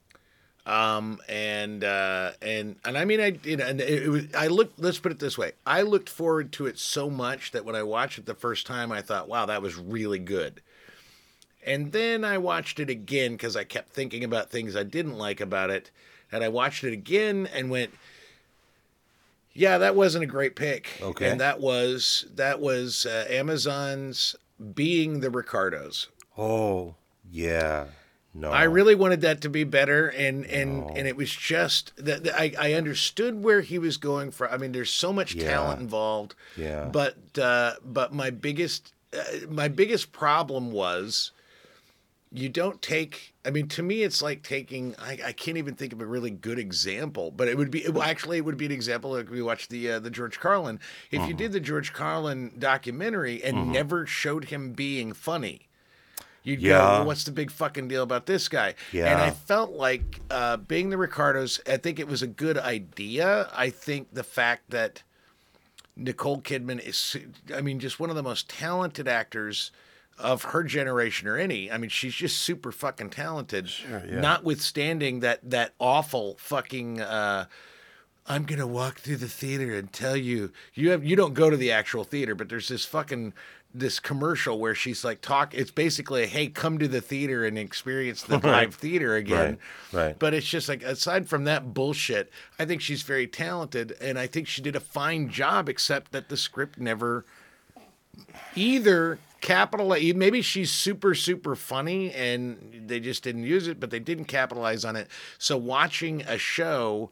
[SPEAKER 7] um, and uh, and and I mean, I you know, and it, it was, I looked. Let's put it this way: I looked forward to it so much that when I watched it the first time, I thought, "Wow, that was really good." And then I watched it again because I kept thinking about things I didn't like about it, and I watched it again and went, "Yeah, that wasn't a great pick."
[SPEAKER 8] Okay.
[SPEAKER 7] and that was that was uh, Amazon's being the Ricardos.
[SPEAKER 8] Oh yeah. No.
[SPEAKER 7] I really wanted that to be better, and and and it was just that I I understood where he was going from. I mean, there's so much
[SPEAKER 8] Yeah.
[SPEAKER 7] talent involved.
[SPEAKER 8] Yeah.
[SPEAKER 7] But uh, but my biggest uh, my biggest problem was you don't take. I mean, to me, it's like taking. I, I can't even think of a really good example, but it would be well, actually it would be an example like we watched the uh, the George Carlin. If
[SPEAKER 8] Mm-hmm.
[SPEAKER 7] you did the George Carlin documentary and
[SPEAKER 8] Mhm.
[SPEAKER 7] never showed him being funny. You'd
[SPEAKER 8] Yeah.
[SPEAKER 7] go, well, what's the big fucking deal about this guy? yeah. And I felt like uh, being the Ricardos, I think it was a good idea. I think the fact that Nicole Kidman is, I mean, just one of the most talented actors of her generation or any. I mean, she's just super fucking talented.
[SPEAKER 8] yeah.
[SPEAKER 7] Notwithstanding that that awful fucking. Uh, I'm gonna walk through the theater and tell you you have you don't go to the actual theater, but there's this fucking this commercial where she's like talk. It's basically hey, come to the theater and experience the
[SPEAKER 8] Right.
[SPEAKER 7] live theater again.
[SPEAKER 8] Right, right.
[SPEAKER 7] But it's just like aside from that bullshit, I think she's very talented, and I think she did a fine job. Except that the script never either capitalize. Maybe she's super super funny, and they just didn't use it, but they didn't capitalize on it. So watching a show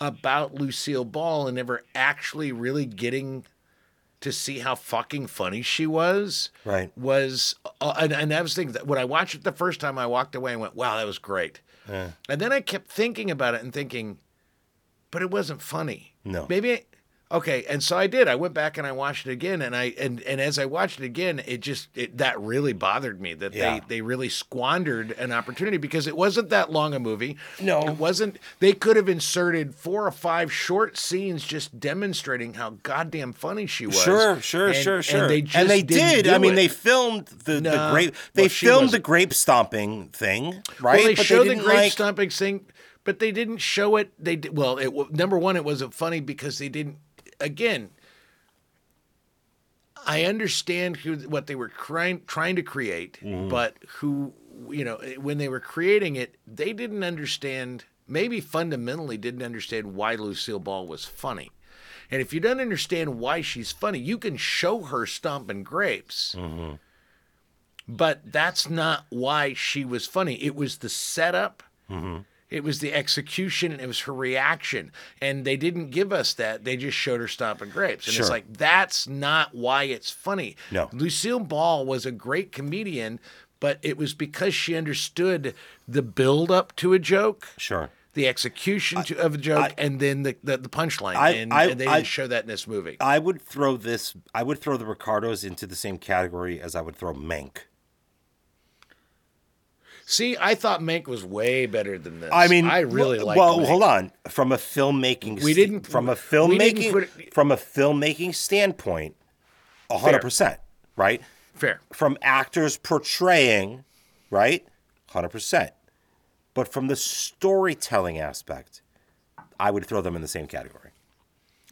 [SPEAKER 7] about Lucille Ball and never actually really getting to see how fucking funny she was
[SPEAKER 8] Right.
[SPEAKER 7] was uh, and, and that was thinking that when I watched it the first time I walked away and went wow that was great
[SPEAKER 8] Yeah.
[SPEAKER 7] and then I kept thinking about it and thinking but it wasn't funny
[SPEAKER 8] No.
[SPEAKER 7] maybe I, okay and so I did I went back and I watched it again and I and and as I watched it again it just it, that really bothered me that
[SPEAKER 8] Yeah.
[SPEAKER 7] they they really squandered an opportunity because it wasn't that long a movie
[SPEAKER 8] No.
[SPEAKER 7] it wasn't they could have inserted four or five short scenes just demonstrating how goddamn funny she was
[SPEAKER 8] Sure, sure,
[SPEAKER 7] And-
[SPEAKER 8] sure, sure.
[SPEAKER 7] and they just didn't
[SPEAKER 8] did. I mean,
[SPEAKER 7] it.
[SPEAKER 8] they filmed the, the grape. They
[SPEAKER 7] Well,
[SPEAKER 8] filmed the grape stomping thing, right?
[SPEAKER 7] Well, they
[SPEAKER 8] But
[SPEAKER 7] show the grape
[SPEAKER 8] like-
[SPEAKER 7] stomping thing, but they didn't show it. They did, well, it number one, it wasn't funny because they didn't. Again, I understand who what they were trying trying to create,
[SPEAKER 8] Mm-hmm.
[SPEAKER 7] but who you know when they were creating it, they didn't understand. Maybe fundamentally didn't understand why Lucille Ball was funny. And if you don't understand why she's funny, you can show her stomping grapes.
[SPEAKER 8] Mm-hmm.
[SPEAKER 7] But that's not why she was funny. It was the setup.
[SPEAKER 8] Mm-hmm.
[SPEAKER 7] It was the execution and it was her reaction. And they didn't give us that. They just showed her stomping grapes. And it's like, that's not why it's funny.
[SPEAKER 8] No.
[SPEAKER 7] Lucille Ball was a great comedian, but it was because she understood the build up to a joke,
[SPEAKER 8] Sure.
[SPEAKER 7] the execution to, of a joke, and then the, the, the punchline.
[SPEAKER 8] I-
[SPEAKER 7] and,
[SPEAKER 8] I-
[SPEAKER 7] and they didn't show that in this movie.
[SPEAKER 8] I would throw this. I would throw the Ricardos into the same category as I would throw Mank.
[SPEAKER 7] See, I thought Mank was way better than this.
[SPEAKER 8] I mean,
[SPEAKER 7] I really like.
[SPEAKER 8] Well, hold on. From a filmmaking,
[SPEAKER 7] We didn't-
[SPEAKER 8] From a filmmaking,
[SPEAKER 7] put
[SPEAKER 8] from a filmmaking standpoint, a hundred percent, right?
[SPEAKER 7] Fair.
[SPEAKER 8] From actors portraying, right, hundred percent. But from the storytelling aspect, I would throw them in the same category.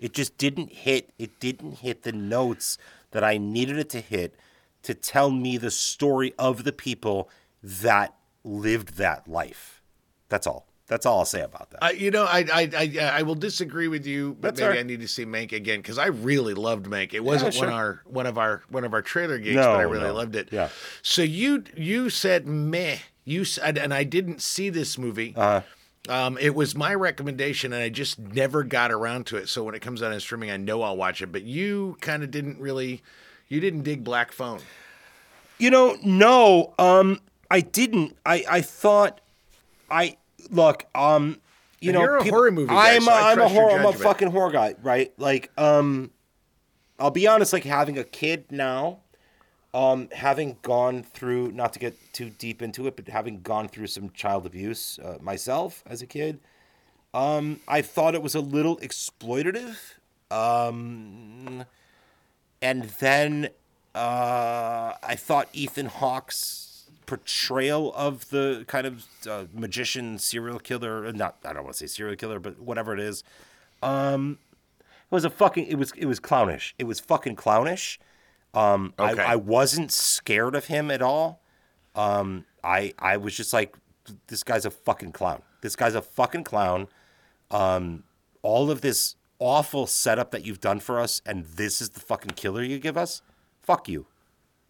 [SPEAKER 8] It just didn't hit. It didn't hit the notes that I needed it to hit to tell me the story of the people that lived that life. That's all. That's all I'll say about that.
[SPEAKER 7] I, you know, I, I I I will disagree with you, but
[SPEAKER 8] That's
[SPEAKER 7] maybe
[SPEAKER 8] right.
[SPEAKER 7] I need to see Mank again because I really loved Mank. It wasn't
[SPEAKER 8] sure.
[SPEAKER 7] one of our one of our one of our trailer gigs,
[SPEAKER 8] No,
[SPEAKER 7] but I really
[SPEAKER 8] no.
[SPEAKER 7] loved it.
[SPEAKER 8] Yeah.
[SPEAKER 7] So you you said meh. You said, and I didn't see this movie.
[SPEAKER 8] Uh,
[SPEAKER 7] Um, it was my recommendation, and I just never got around to it. So when it comes out on streaming, I know I'll watch it. But you kind of didn't really, you didn't dig Black Phone.
[SPEAKER 8] You know, no, um, I didn't. I, I thought, I look, um, you
[SPEAKER 7] And
[SPEAKER 8] know,
[SPEAKER 7] you're a horror movie guy,
[SPEAKER 8] I'm,
[SPEAKER 7] so
[SPEAKER 8] a,
[SPEAKER 7] I
[SPEAKER 8] I'm a horror, I'm a fucking horror guy, right? Like, um, I'll be honest, like having a kid now, um, having gone through, not to get too deep into it, but having gone through some child abuse uh, myself as a kid, um, I thought it was a little exploitative. Um, and then uh, I thought Ethan Hawke's portrayal of the kind of uh, magician serial killer, uh, not I don't want to say serial killer, but whatever it is, um, it was a fucking it was it was clownish. It was fucking clownish. Um,
[SPEAKER 7] Okay.
[SPEAKER 8] I, I wasn't scared of him at all. Um, I I was just like, this guy's a fucking clown. This guy's a fucking clown. Um, all of this awful setup that you've done for us, and this is the fucking killer you give us. Fuck you.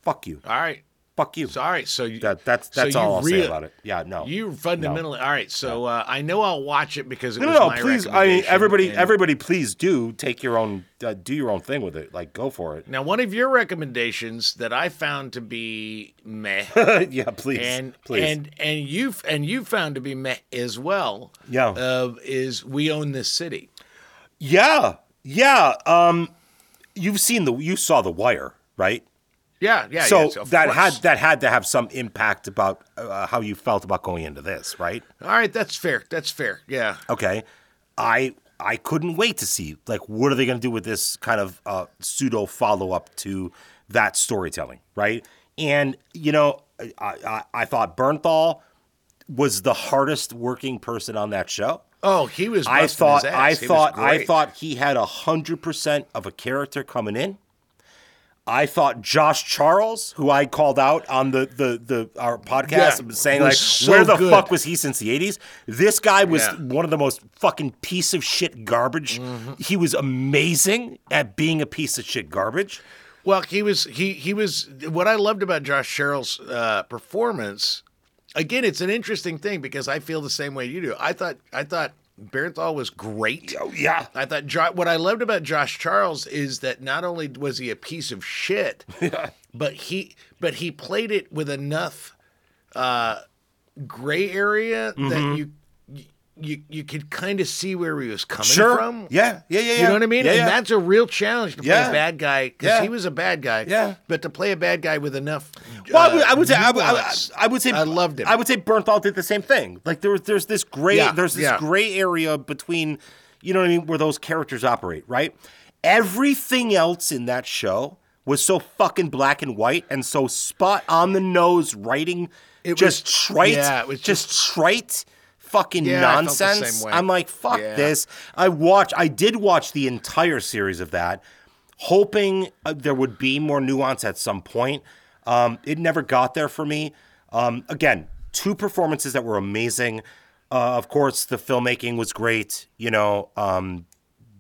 [SPEAKER 8] Fuck you.
[SPEAKER 7] All right.
[SPEAKER 8] Fuck you.
[SPEAKER 7] Sorry. So you,
[SPEAKER 8] That that's
[SPEAKER 7] so
[SPEAKER 8] that's
[SPEAKER 7] you
[SPEAKER 8] all I'll say about it. Yeah, no.
[SPEAKER 7] You fundamentally all right. So uh, I know I'll watch it because it
[SPEAKER 8] no,
[SPEAKER 7] was
[SPEAKER 8] no, no.
[SPEAKER 7] my
[SPEAKER 8] Please, I mean, everybody,
[SPEAKER 7] and-
[SPEAKER 8] everybody, please do take your own, uh, do your own thing with it. Like, go for it.
[SPEAKER 7] Now, one of your recommendations that I found to be meh,
[SPEAKER 8] yeah, please,
[SPEAKER 7] and
[SPEAKER 8] please.
[SPEAKER 7] and and you and you found to be meh as well.
[SPEAKER 8] Yeah.
[SPEAKER 7] uh, is we own this city.
[SPEAKER 8] Yeah, yeah. Um, you've seen the, you saw the Wire, right?
[SPEAKER 7] Yeah, yeah.
[SPEAKER 8] so
[SPEAKER 7] yes,
[SPEAKER 8] that
[SPEAKER 7] course.
[SPEAKER 8] had that had to have some impact about uh, how you felt about going into this, right?
[SPEAKER 7] All right, that's fair. That's fair. Yeah.
[SPEAKER 8] Okay, I I couldn't wait to see like what are they going to do with this kind of uh, pseudo follow up to that storytelling, right? And you know, I, I I thought Bernthal was the hardest working person on that show.
[SPEAKER 7] Oh, he was.
[SPEAKER 8] I thought. I
[SPEAKER 7] He
[SPEAKER 8] thought I thought he had a hundred percent of a character coming in. I thought Josh Charles, who I called out on the the, the our podcast,
[SPEAKER 7] Yeah,
[SPEAKER 8] saying like,
[SPEAKER 7] so
[SPEAKER 8] where the
[SPEAKER 7] good.
[SPEAKER 8] fuck was he since the eighties? This guy was
[SPEAKER 7] Yeah.
[SPEAKER 8] one of the most fucking piece of shit garbage.
[SPEAKER 7] Mm-hmm.
[SPEAKER 8] He was amazing at being a piece of shit garbage.
[SPEAKER 7] Well, he was he he was what I loved about Josh Charles's uh, performance. Again, it's an interesting thing because I feel the same way you do. I thought I thought Bernthal was great.
[SPEAKER 8] Oh yeah.
[SPEAKER 7] I thought jo- what I loved about Josh Charles is that not only was he a piece of shit, but he but he played it with enough uh, gray area that
[SPEAKER 8] Mhm.
[SPEAKER 7] you you you could kind of see where he was coming
[SPEAKER 8] Sure.
[SPEAKER 7] from.
[SPEAKER 8] Yeah, yeah, yeah,
[SPEAKER 7] You
[SPEAKER 8] yeah.
[SPEAKER 7] know what I mean?
[SPEAKER 8] Yeah,
[SPEAKER 7] and
[SPEAKER 8] yeah.
[SPEAKER 7] that's a real challenge to play
[SPEAKER 8] Yeah.
[SPEAKER 7] a bad guy because he was a bad guy.
[SPEAKER 8] Yeah.
[SPEAKER 7] But to play a bad guy with enough.
[SPEAKER 8] Well, I would,
[SPEAKER 7] uh,
[SPEAKER 8] I would say I would, I, would- I would say
[SPEAKER 7] I loved him.
[SPEAKER 8] I would say Bernthal did the same thing. Like there was there's this gray there's this gray area between you know what I mean where those characters operate, right? Everything else in that show was so fucking black and white and so spot on the nose writing
[SPEAKER 7] It
[SPEAKER 8] just
[SPEAKER 7] was-
[SPEAKER 8] trite
[SPEAKER 7] yeah, it was
[SPEAKER 8] just, trite fucking
[SPEAKER 7] Yeah, I felt the
[SPEAKER 8] nonsense. I'm like fuck
[SPEAKER 7] Yeah.
[SPEAKER 8] this. I watched I did watch the entire series of that. hoping uh, there would be more nuance at some point. Um, it never got there for me. Um, again, two performances that were amazing. Uh, of course, the filmmaking was great, you know, um,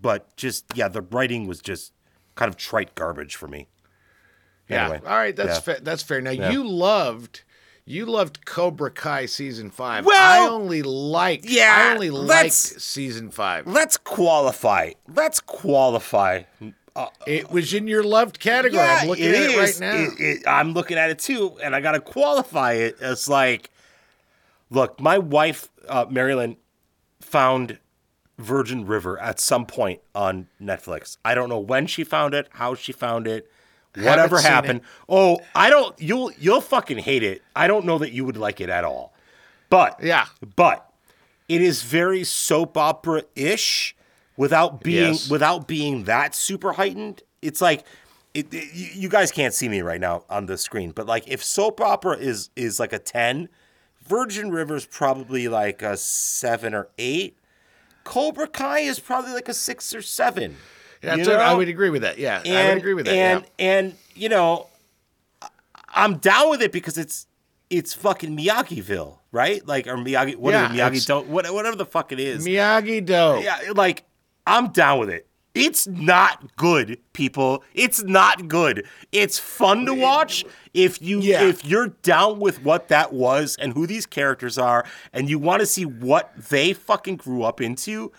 [SPEAKER 8] but just yeah, the writing was just kind of trite garbage for me.
[SPEAKER 7] Yeah.
[SPEAKER 8] Anyway,
[SPEAKER 7] All right. That's
[SPEAKER 8] yeah.
[SPEAKER 7] fair. That's fair. Now
[SPEAKER 8] Yeah.
[SPEAKER 7] you loved. You loved Cobra Kai season five.
[SPEAKER 8] Well,
[SPEAKER 7] I only liked.
[SPEAKER 8] yeah,
[SPEAKER 7] I only liked season five.
[SPEAKER 8] Let's qualify. Let's qualify. Uh,
[SPEAKER 7] It was in your loved category. I'm looking
[SPEAKER 8] it
[SPEAKER 7] at it right now.
[SPEAKER 8] It- it- I'm looking at it too, and I got to qualify it as like, look, my wife, uh, Marilyn, found Virgin River at some point on Netflix. I don't know when she found it, how she found it, whatever happened.
[SPEAKER 7] it.
[SPEAKER 8] Oh, I don't. You'll you'll fucking hate it. I don't know that you would like it at all. But
[SPEAKER 7] yeah,
[SPEAKER 8] but it is very soap opera ish without being
[SPEAKER 7] Yes.
[SPEAKER 8] without being that super heightened. It's like it, it- you guys can't see me right now on the screen, but like if soap opera is is like a ten, Virgin River's probably like a seven or eight. Cobra Kai is probably like a six or seven.
[SPEAKER 7] Yeah,
[SPEAKER 8] You
[SPEAKER 7] that's what- I would agree with that. Yeah, I would agree with that.
[SPEAKER 8] And
[SPEAKER 7] yeah.
[SPEAKER 8] and you know, I'm down with it because it's it's fucking Miyagiville, right? Like or Miyagi, what
[SPEAKER 7] Yeah,
[SPEAKER 8] Miyagi Do, what, whatever the fuck it is.
[SPEAKER 7] Miyagi Do.
[SPEAKER 8] Yeah, like I'm down with it. It's not good, people. It's not good. It's fun to watch if you
[SPEAKER 7] Yeah.
[SPEAKER 8] if you're down with what that was and who these characters are and you want to see what they fucking grew up into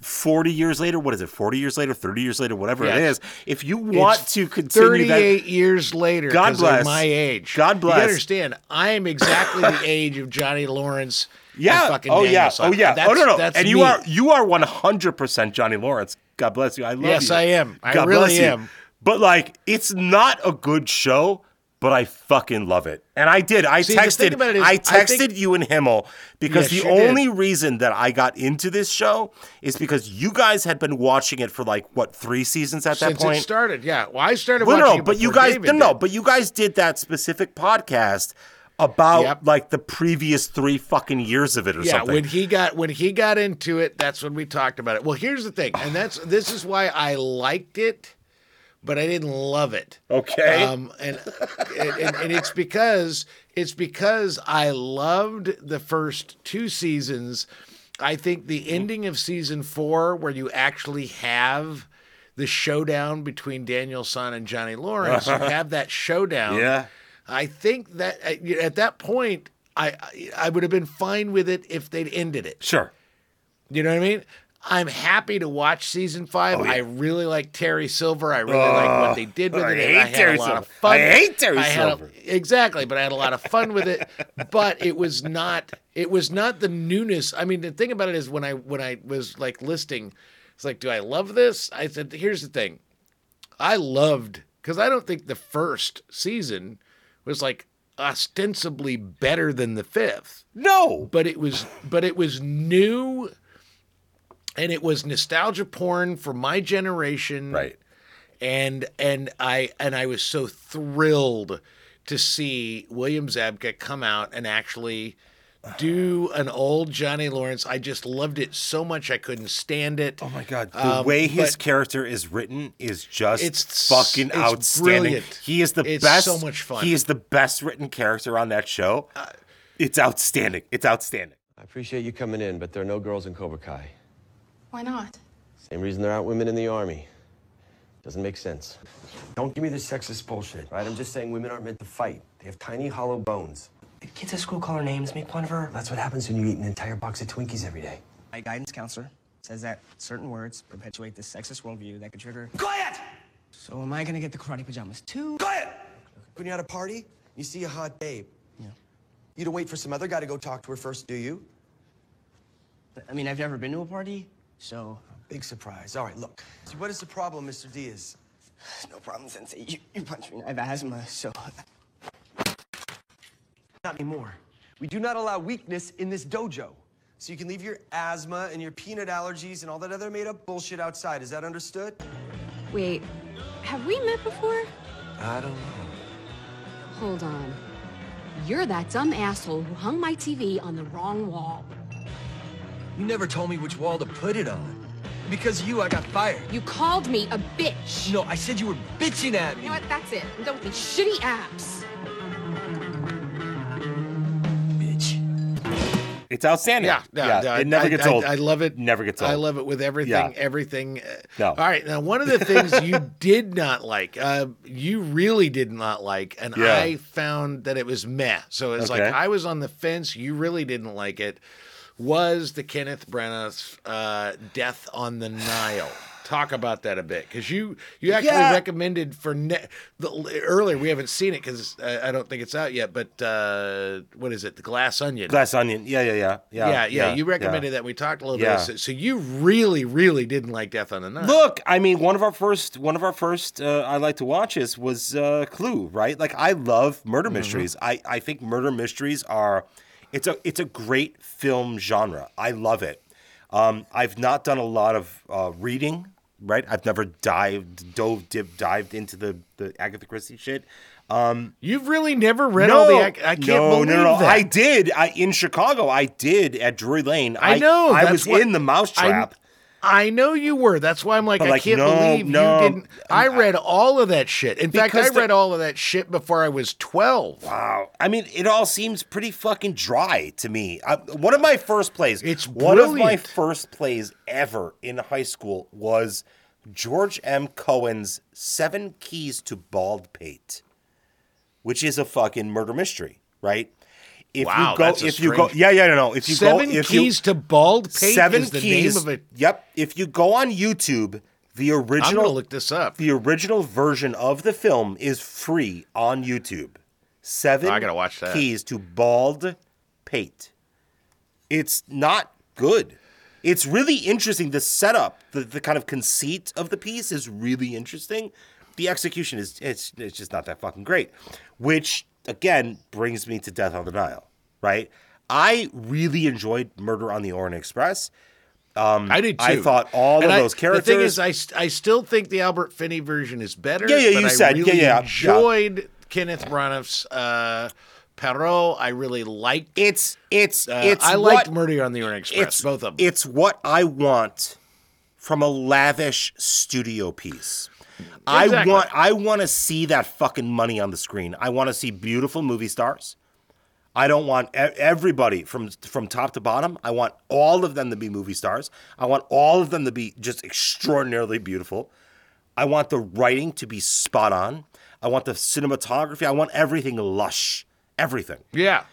[SPEAKER 8] 40 years later, what is it? 40 years later, 30 years later, whatever it
[SPEAKER 7] Yes.
[SPEAKER 8] is. If you want
[SPEAKER 7] It's
[SPEAKER 8] to continue that
[SPEAKER 7] 38 years later.
[SPEAKER 8] God bless.
[SPEAKER 7] my age.
[SPEAKER 8] God bless.
[SPEAKER 7] gotta understand, I am exactly the age of Johnny Lawrence.
[SPEAKER 8] Yeah.
[SPEAKER 7] fucking
[SPEAKER 8] Oh yeah. Oh yeah.
[SPEAKER 7] That's,
[SPEAKER 8] oh no no. And you
[SPEAKER 7] me.
[SPEAKER 8] are you are one hundred percent Johnny Lawrence. God bless you. I love you.
[SPEAKER 7] Yes, I am. I
[SPEAKER 8] God
[SPEAKER 7] really
[SPEAKER 8] you.
[SPEAKER 7] am.
[SPEAKER 8] But like, it's not a good show. But I fucking love it, and I did. I
[SPEAKER 7] See,
[SPEAKER 8] texted.
[SPEAKER 7] is,
[SPEAKER 8] I
[SPEAKER 7] I
[SPEAKER 8] texted
[SPEAKER 7] think-
[SPEAKER 8] you and Himmel because the
[SPEAKER 7] you did.
[SPEAKER 8] only reason that I got into this show is because you guys had been watching it for like what three seasons at that
[SPEAKER 7] Since
[SPEAKER 8] point.
[SPEAKER 7] it started, yeah. Well, I started
[SPEAKER 8] Well, no, but you guys,
[SPEAKER 7] David
[SPEAKER 8] no, no, but you guys did that specific podcast about like the previous three fucking years of it or
[SPEAKER 7] yeah,
[SPEAKER 8] something.
[SPEAKER 7] when he got when he got into it, that's when we talked about it. Well, here's the thing, and that's this is why I liked it, but I didn't love it.
[SPEAKER 8] Okay.
[SPEAKER 7] Um, and, and and it's because it's because I loved the first two seasons. I think the ending of season four, where you actually have the showdown between Daniel San and Johnny Lawrence, you have that showdown.
[SPEAKER 8] Yeah.
[SPEAKER 7] I think that at, at that point, I I- I would have been fine with it if they'd ended it.
[SPEAKER 8] Sure.
[SPEAKER 7] You know what I mean? I'm happy to watch season five.
[SPEAKER 8] Oh, yeah.
[SPEAKER 7] I really like Terry Silver. I really like what they did with oh,
[SPEAKER 8] I
[SPEAKER 7] it. I had
[SPEAKER 8] Terry
[SPEAKER 7] a lot of fun.
[SPEAKER 8] I hate Terry
[SPEAKER 7] I had a-
[SPEAKER 8] Silver.
[SPEAKER 7] exactly, but I had a lot of fun with it. But it was not. It was not the newness. I mean, the thing about it is when I when I was like listing, it's like, do I love this? I said, here's the thing. I loved because I don't think the first season was like ostensibly better than the fifth.
[SPEAKER 8] No,
[SPEAKER 7] but it was but it was new, and it was nostalgia porn for my generation.
[SPEAKER 8] Right.
[SPEAKER 7] And and I and I was so thrilled to see William Zabka come out and actually do an old Johnny Lawrence. I just loved it so much I couldn't stand it. Oh
[SPEAKER 8] my god, The um, way his character is written is just
[SPEAKER 7] It's-
[SPEAKER 8] fucking
[SPEAKER 7] it's
[SPEAKER 8] outstanding.
[SPEAKER 7] brilliant.
[SPEAKER 8] He is the
[SPEAKER 7] It's
[SPEAKER 8] best.
[SPEAKER 7] so much fun.
[SPEAKER 8] He is the best written character on that show. Uh, it's outstanding. It's outstanding.
[SPEAKER 15] I appreciate you coming in, but there are no girls in Cobra Kai.
[SPEAKER 6] Why not?
[SPEAKER 15] Same reason there aren't women in the army. Doesn't make sense. Don't give me this sexist bullshit, right? I'm just saying women aren't meant to fight. They have tiny, hollow bones.
[SPEAKER 10] The Kids at school call her names, make fun of her.
[SPEAKER 15] That's what happens when you eat an entire box of Twinkies every day.
[SPEAKER 10] My guidance counselor says that certain words perpetuate this sexist worldview that could trigger.
[SPEAKER 15] Quiet!
[SPEAKER 10] So am I gonna get the karate pajamas too?
[SPEAKER 15] Quiet! When you're at a party, you see a hot babe.
[SPEAKER 10] Yeah.
[SPEAKER 15] You don't wait for some other guy to go talk to her first, do you?
[SPEAKER 10] I mean, I've never been to a party, so.
[SPEAKER 15] Big surprise. All right, look. So what is the problem, Mr. Diaz?
[SPEAKER 10] No problem, Sensei. You, you punched me. I have asthma, so.
[SPEAKER 15] Not anymore. We do not allow weakness in this dojo. So you can leave your asthma and your peanut allergies and all that other made up bullshit outside. Is that understood?
[SPEAKER 6] Wait, have we met before?
[SPEAKER 15] I don't know.
[SPEAKER 6] Hold on. You're that dumb asshole who hung my TV on the wrong wall.
[SPEAKER 12] You never told me which wall to put it on.
[SPEAKER 15] Because of you, I got fired.
[SPEAKER 6] You called me a bitch.
[SPEAKER 15] No, I said you were bitching at me.
[SPEAKER 6] You know what? That's it. I'm done with these shitty apps. Bitch.
[SPEAKER 8] It's outstanding.
[SPEAKER 7] Yeah, yeah, yeah,
[SPEAKER 8] it never
[SPEAKER 7] I-
[SPEAKER 8] gets
[SPEAKER 7] I-
[SPEAKER 8] old.
[SPEAKER 7] I love it.
[SPEAKER 8] Never gets old.
[SPEAKER 7] I love it with everything.
[SPEAKER 8] Yeah.
[SPEAKER 7] Everything. uh,
[SPEAKER 8] No.
[SPEAKER 7] All right. Now, one of the things you did not like, uh, you really did not like, and
[SPEAKER 8] Yeah.
[SPEAKER 7] I found that it was meh. So it's like I was on the fence. You really didn't like it. Was the Kenneth Branagh uh, Death on the Nile? Talk about that a bit, because you you actually
[SPEAKER 8] Yeah.
[SPEAKER 7] recommended for ne- the, earlier. We haven't seen it because uh, I don't think it's out yet. But uh, what is it? The Glass Onion.
[SPEAKER 8] Glass onion. Yeah, yeah, yeah, yeah.
[SPEAKER 7] Yeah, yeah, you recommended that. We talked a little
[SPEAKER 8] Yeah.
[SPEAKER 7] bit. So, so you really, really didn't like Death on the Nile.
[SPEAKER 8] Look, I mean, one of our first, one of our first, uh, I like to watch is was uh, Clue, right? Like, I love murder
[SPEAKER 7] Mm-hmm.
[SPEAKER 8] mysteries. I, I think murder mysteries are, it's a, it's a great film genre. I love it. Um, I've not done a lot of uh, reading, right? I've never dived, dove, dip, dived into the the Agatha Christie shit. Um,
[SPEAKER 7] You've really never read all the. I, I can't
[SPEAKER 8] no,
[SPEAKER 7] believe
[SPEAKER 8] no, no,
[SPEAKER 7] that.
[SPEAKER 8] I did. I in Chicago. I did at Drury Lane.
[SPEAKER 7] I know.
[SPEAKER 8] I, was
[SPEAKER 7] what-
[SPEAKER 8] in the mousetrap.
[SPEAKER 7] I, know you were. That's why I'm like,
[SPEAKER 8] But,
[SPEAKER 7] I can't
[SPEAKER 8] no,
[SPEAKER 7] believe
[SPEAKER 8] no,
[SPEAKER 7] you didn't. I read all of that shit. In fact, I
[SPEAKER 8] Because the-
[SPEAKER 7] read all of that shit before I was 12.
[SPEAKER 8] Wow. I mean, it all seems pretty fucking dry to me. I, one of my first plays,
[SPEAKER 7] It's
[SPEAKER 8] one of my first plays ever in high school was George M. Cohan's Seven Keys to Baldpate, which is a fucking murder mystery, right? If
[SPEAKER 7] Wow,
[SPEAKER 8] you go,
[SPEAKER 7] that's a
[SPEAKER 8] if you go, yeah, yeah, no, no. If you
[SPEAKER 7] Seven
[SPEAKER 8] go, if
[SPEAKER 7] Keys
[SPEAKER 8] you,
[SPEAKER 7] to Baldpate
[SPEAKER 8] Seven
[SPEAKER 7] is the
[SPEAKER 8] keys.
[SPEAKER 7] name of it.
[SPEAKER 8] Yep. If you go on YouTube, the
[SPEAKER 7] I'm
[SPEAKER 8] original
[SPEAKER 7] look this up.
[SPEAKER 8] the original version of the film is free on YouTube. Seven
[SPEAKER 7] Oh, I gotta watch that.
[SPEAKER 8] keys to bald pate. It's not good. It's really interesting. The setup, the, the kind of conceit of the piece is really interesting. The execution is it's it's just not that fucking great. Which again brings me to Death on the Nile, right? I really enjoyed Murder on the Orient Express. Um,
[SPEAKER 7] I did too.
[SPEAKER 8] I thought all
[SPEAKER 7] And
[SPEAKER 8] of
[SPEAKER 7] I-
[SPEAKER 8] those characters.
[SPEAKER 7] The thing is, I, I still think the Albert Finney version is better.
[SPEAKER 8] Yeah, yeah, you
[SPEAKER 7] I
[SPEAKER 8] said- yeah,
[SPEAKER 7] really
[SPEAKER 8] yeah, yeah.
[SPEAKER 7] Enjoyed Kenneth Branagh's uh, Poirot. I really liked.
[SPEAKER 8] It's it's
[SPEAKER 7] Uh,
[SPEAKER 8] it's
[SPEAKER 7] I
[SPEAKER 8] what-
[SPEAKER 7] liked Murder on the Orient Express. both of them.
[SPEAKER 8] It's what I want from a lavish studio piece. I
[SPEAKER 7] Exactly.
[SPEAKER 8] want I want to see that fucking money on the screen. I want to see beautiful movie stars. I don't want everybody from from top to bottom. I want all of them to be movie stars. I want all of them to be just extraordinarily beautiful. I want the writing to be spot on. I want the cinematography. I want everything lush. Everything.
[SPEAKER 7] Yeah.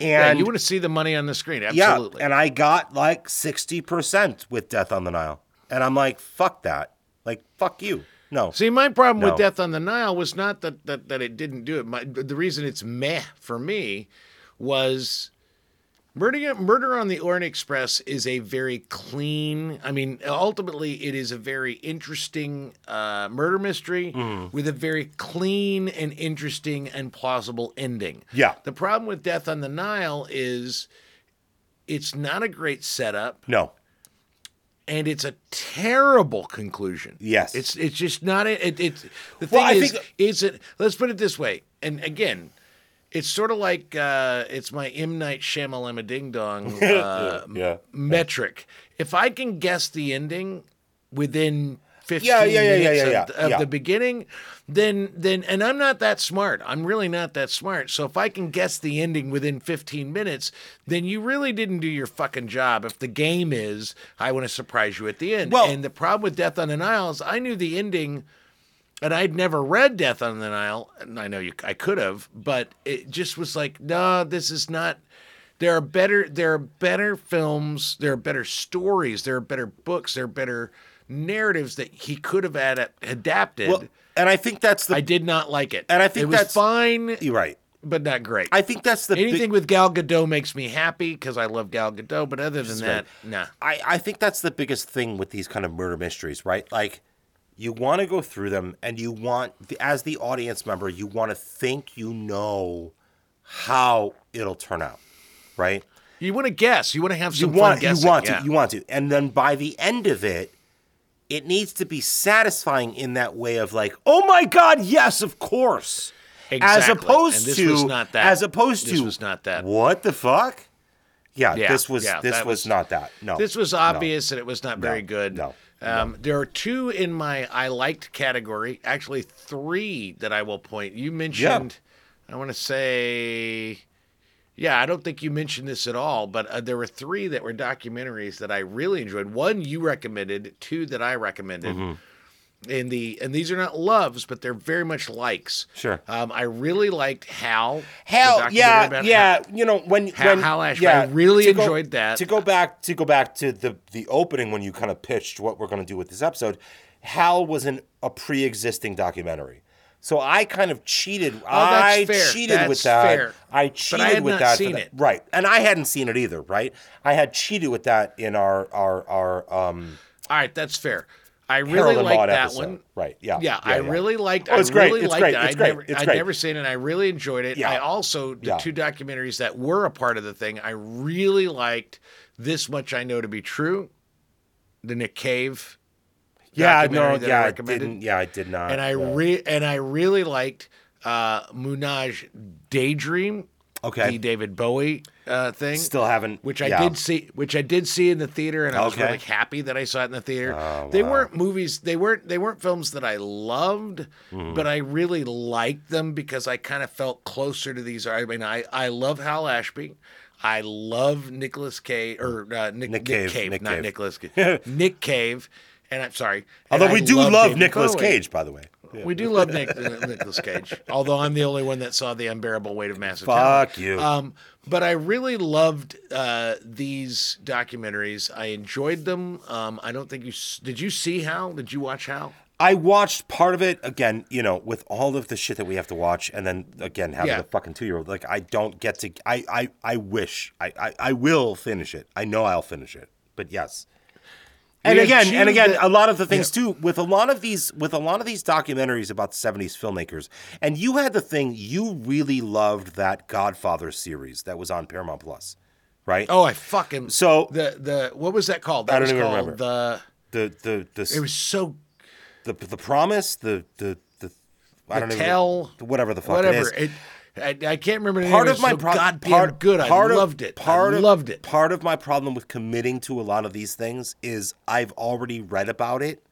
[SPEAKER 7] yeah,
[SPEAKER 8] And
[SPEAKER 7] you want to see the money on the screen. Absolutely.
[SPEAKER 8] yeah, and I got like 60% with Death on the Nile. And I'm like, fuck that. Like, fuck you. No.
[SPEAKER 7] See, my problem
[SPEAKER 8] No.
[SPEAKER 7] with Death on the Nile was not that that, that it didn't do it. My, the reason it's meh for me was Murder, Murder on the Orient Express is a very clean. I mean, ultimately, it is a very interesting uh, murder mystery
[SPEAKER 8] Mm-hmm.
[SPEAKER 7] with a very clean and interesting and plausible ending.
[SPEAKER 8] Yeah.
[SPEAKER 7] The problem with Death on the Nile is it's not a great setup
[SPEAKER 8] No.
[SPEAKER 7] And it's a terrible conclusion.
[SPEAKER 8] Yes.
[SPEAKER 7] it's it's just not it. it it's the thing
[SPEAKER 8] Well, I
[SPEAKER 7] is,
[SPEAKER 8] think-
[SPEAKER 7] is it? Let's put it this way. And again, it's sort of like uh, it's my M Night Shyamalama Ding Dong uh,
[SPEAKER 8] Yeah.
[SPEAKER 7] metric. If I can guess the ending within. 15
[SPEAKER 8] Yeah, yeah, yeah, yeah,
[SPEAKER 7] minutes
[SPEAKER 8] yeah,
[SPEAKER 7] of,
[SPEAKER 8] yeah,
[SPEAKER 7] of
[SPEAKER 8] yeah.
[SPEAKER 7] the beginning then then and i'm not that smart i'm really not that smart so if i can guess the ending within 15 minutes then you really didn't do your fucking job if the game is i want to surprise you at the end
[SPEAKER 8] Well-
[SPEAKER 7] and the problem with death on the nile is i knew the ending and I'd never read Death on the Nile, and I know you, I could have, but it just was like, no, this is not. There are better, there are better films, there are better stories, there are better books, there are better narratives that he could have ad- adapted.
[SPEAKER 8] Well, and I think that's the.
[SPEAKER 7] I did not like it,
[SPEAKER 8] And I think
[SPEAKER 7] it
[SPEAKER 8] that's-
[SPEAKER 7] fine,
[SPEAKER 8] You're right.
[SPEAKER 7] but not great.
[SPEAKER 8] I think that's the
[SPEAKER 7] Anything
[SPEAKER 8] big,
[SPEAKER 7] with Gal Gadot makes me happy because I love Gal Gadot, but other than that, nah.
[SPEAKER 8] I, I think that's the biggest thing with these kind of murder mysteries, right? Like, you want to go through them, and you want, as the audience member, you want to think you know how it'll turn out, right?
[SPEAKER 7] You want to guess. You want to have
[SPEAKER 8] You want,
[SPEAKER 7] fun guessing.
[SPEAKER 8] you want
[SPEAKER 7] yeah.
[SPEAKER 8] to, you want to, and then by the end of it, it needs to be satisfying in that way of like, oh my god, yes, of course.
[SPEAKER 7] Exactly.
[SPEAKER 8] As opposed
[SPEAKER 7] And this
[SPEAKER 8] to,
[SPEAKER 7] was not that.
[SPEAKER 8] as opposed
[SPEAKER 7] This
[SPEAKER 8] to,
[SPEAKER 7] was not that.
[SPEAKER 8] What the fuck? Yeah,
[SPEAKER 7] Yeah,
[SPEAKER 8] this was
[SPEAKER 7] yeah,
[SPEAKER 8] this was,
[SPEAKER 7] was-
[SPEAKER 8] not that. No,
[SPEAKER 7] This was
[SPEAKER 8] no.
[SPEAKER 7] obvious and it was not very
[SPEAKER 8] No,
[SPEAKER 7] good.
[SPEAKER 8] no.
[SPEAKER 7] Um, There are two in my I liked category. Actually, three that I will point. You mentioned. I want to say. Yeah, I don't think you mentioned this at all, but uh, there were three that were documentaries that I really enjoyed. One you recommended, two that I recommended.
[SPEAKER 8] Mhm.
[SPEAKER 7] In the and these are not loves, but they're very much likes.
[SPEAKER 8] Sure.
[SPEAKER 7] Um, I really liked Hal. Hal,
[SPEAKER 8] yeah, yeah.
[SPEAKER 7] Hal.
[SPEAKER 8] You know when
[SPEAKER 7] Hal-
[SPEAKER 8] when
[SPEAKER 7] Hal Ashby.
[SPEAKER 8] yeah,
[SPEAKER 7] I really
[SPEAKER 8] to go-
[SPEAKER 7] enjoyed that.
[SPEAKER 8] To go back to go back to the the opening when you kind of pitched what we're going to do with this episode, Hal was an a pre-existing documentary. So I kind of cheated.
[SPEAKER 7] Oh, that's
[SPEAKER 8] I
[SPEAKER 7] fair.
[SPEAKER 8] cheated with that.
[SPEAKER 7] fair.
[SPEAKER 8] I
[SPEAKER 7] But
[SPEAKER 8] cheated
[SPEAKER 7] I had
[SPEAKER 8] with
[SPEAKER 7] not
[SPEAKER 8] that.
[SPEAKER 7] seen
[SPEAKER 8] that-
[SPEAKER 7] it.
[SPEAKER 8] Right. And I hadn't seen it either, right? I had cheated with that in our our our um
[SPEAKER 7] All right, that's fair. I really liked that
[SPEAKER 8] episode.
[SPEAKER 7] one.
[SPEAKER 8] Right, yeah,
[SPEAKER 7] Yeah,
[SPEAKER 8] yeah,
[SPEAKER 7] I
[SPEAKER 8] yeah.
[SPEAKER 7] really liked.
[SPEAKER 8] Oh, it's
[SPEAKER 7] I
[SPEAKER 8] great,
[SPEAKER 7] really
[SPEAKER 8] it's
[SPEAKER 7] liked
[SPEAKER 8] great,
[SPEAKER 7] it.
[SPEAKER 8] it's
[SPEAKER 7] I'd
[SPEAKER 8] great,
[SPEAKER 7] never,
[SPEAKER 8] it's
[SPEAKER 7] I'd
[SPEAKER 8] great.
[SPEAKER 7] never seen it. I really enjoyed it.
[SPEAKER 8] Yeah.
[SPEAKER 7] I also the
[SPEAKER 8] Yeah.
[SPEAKER 7] two documentaries that were a part of the thing. I really liked. This much I know to be true. The Nick Cave.
[SPEAKER 8] Yeah, no,
[SPEAKER 7] that
[SPEAKER 8] yeah,
[SPEAKER 7] I
[SPEAKER 8] I didn't yeah, I did not.
[SPEAKER 7] and I re- and I really liked uh Moonage Daydream.
[SPEAKER 8] Okay.
[SPEAKER 7] The David Bowie uh, thing.
[SPEAKER 8] Still haven't
[SPEAKER 7] Which I
[SPEAKER 8] yeah.
[SPEAKER 7] did see which I did see in the theater and I was
[SPEAKER 8] Okay.
[SPEAKER 7] really happy that I saw it in the theater.
[SPEAKER 8] Oh,
[SPEAKER 7] they
[SPEAKER 8] wow.
[SPEAKER 7] weren't movies they weren't they weren't films that I loved,
[SPEAKER 8] Mhm.
[SPEAKER 7] but I really liked them because I kind of felt closer to these I mean I I love Hal Ashby. I love Nicholas Cave or uh, Nick, Nick,
[SPEAKER 8] Cave,
[SPEAKER 7] Cave,
[SPEAKER 8] Nick
[SPEAKER 7] not
[SPEAKER 8] Cave.
[SPEAKER 7] Nicholas Cave. Nick Cave. And I'm sorry. and
[SPEAKER 8] Although
[SPEAKER 7] I
[SPEAKER 8] we do love
[SPEAKER 7] David
[SPEAKER 8] Nicolas Cage, by the way. Yeah.
[SPEAKER 7] We do love Nick, uh, Nicholas Cage, although I'm the only one that saw the unbearable weight of massive.
[SPEAKER 8] Fuck
[SPEAKER 7] Talent.
[SPEAKER 8] you.
[SPEAKER 7] Um, but I really loved uh, these documentaries. I enjoyed them. Um, I don't think you did. You see Hal? Did you watch Hal?
[SPEAKER 8] I watched part of it again, you know, with all of the shit that we have to watch, and then again having
[SPEAKER 7] Yeah.
[SPEAKER 8] a fucking two year old. Like I don't get to. I I I wish I, I I will finish it. I know I'll finish it. But yes. And again, and again,
[SPEAKER 7] achieved
[SPEAKER 8] a lot of the things too with a lot of these with a lot of these documentaries about '70s filmmakers. And you had the thing you really loved that Godfather series that was on Paramount Plus, right?
[SPEAKER 7] Oh, I fucking
[SPEAKER 8] so
[SPEAKER 7] the the what was that called? That
[SPEAKER 8] I don't even
[SPEAKER 7] called
[SPEAKER 8] remember.
[SPEAKER 7] the
[SPEAKER 8] the the the
[SPEAKER 7] It was so
[SPEAKER 8] the the promise the the the I don't
[SPEAKER 7] Tell,
[SPEAKER 8] whatever the fuck
[SPEAKER 7] whatever.
[SPEAKER 8] it is.
[SPEAKER 7] It, I, I can't remember
[SPEAKER 8] part of my
[SPEAKER 7] so
[SPEAKER 8] pro-
[SPEAKER 7] goddamn
[SPEAKER 8] part,
[SPEAKER 7] good. I
[SPEAKER 8] part of-
[SPEAKER 7] loved it.
[SPEAKER 8] Part
[SPEAKER 7] I
[SPEAKER 8] of,
[SPEAKER 7] loved it.
[SPEAKER 8] Part of my problem with committing to a lot of these things is I've already read about it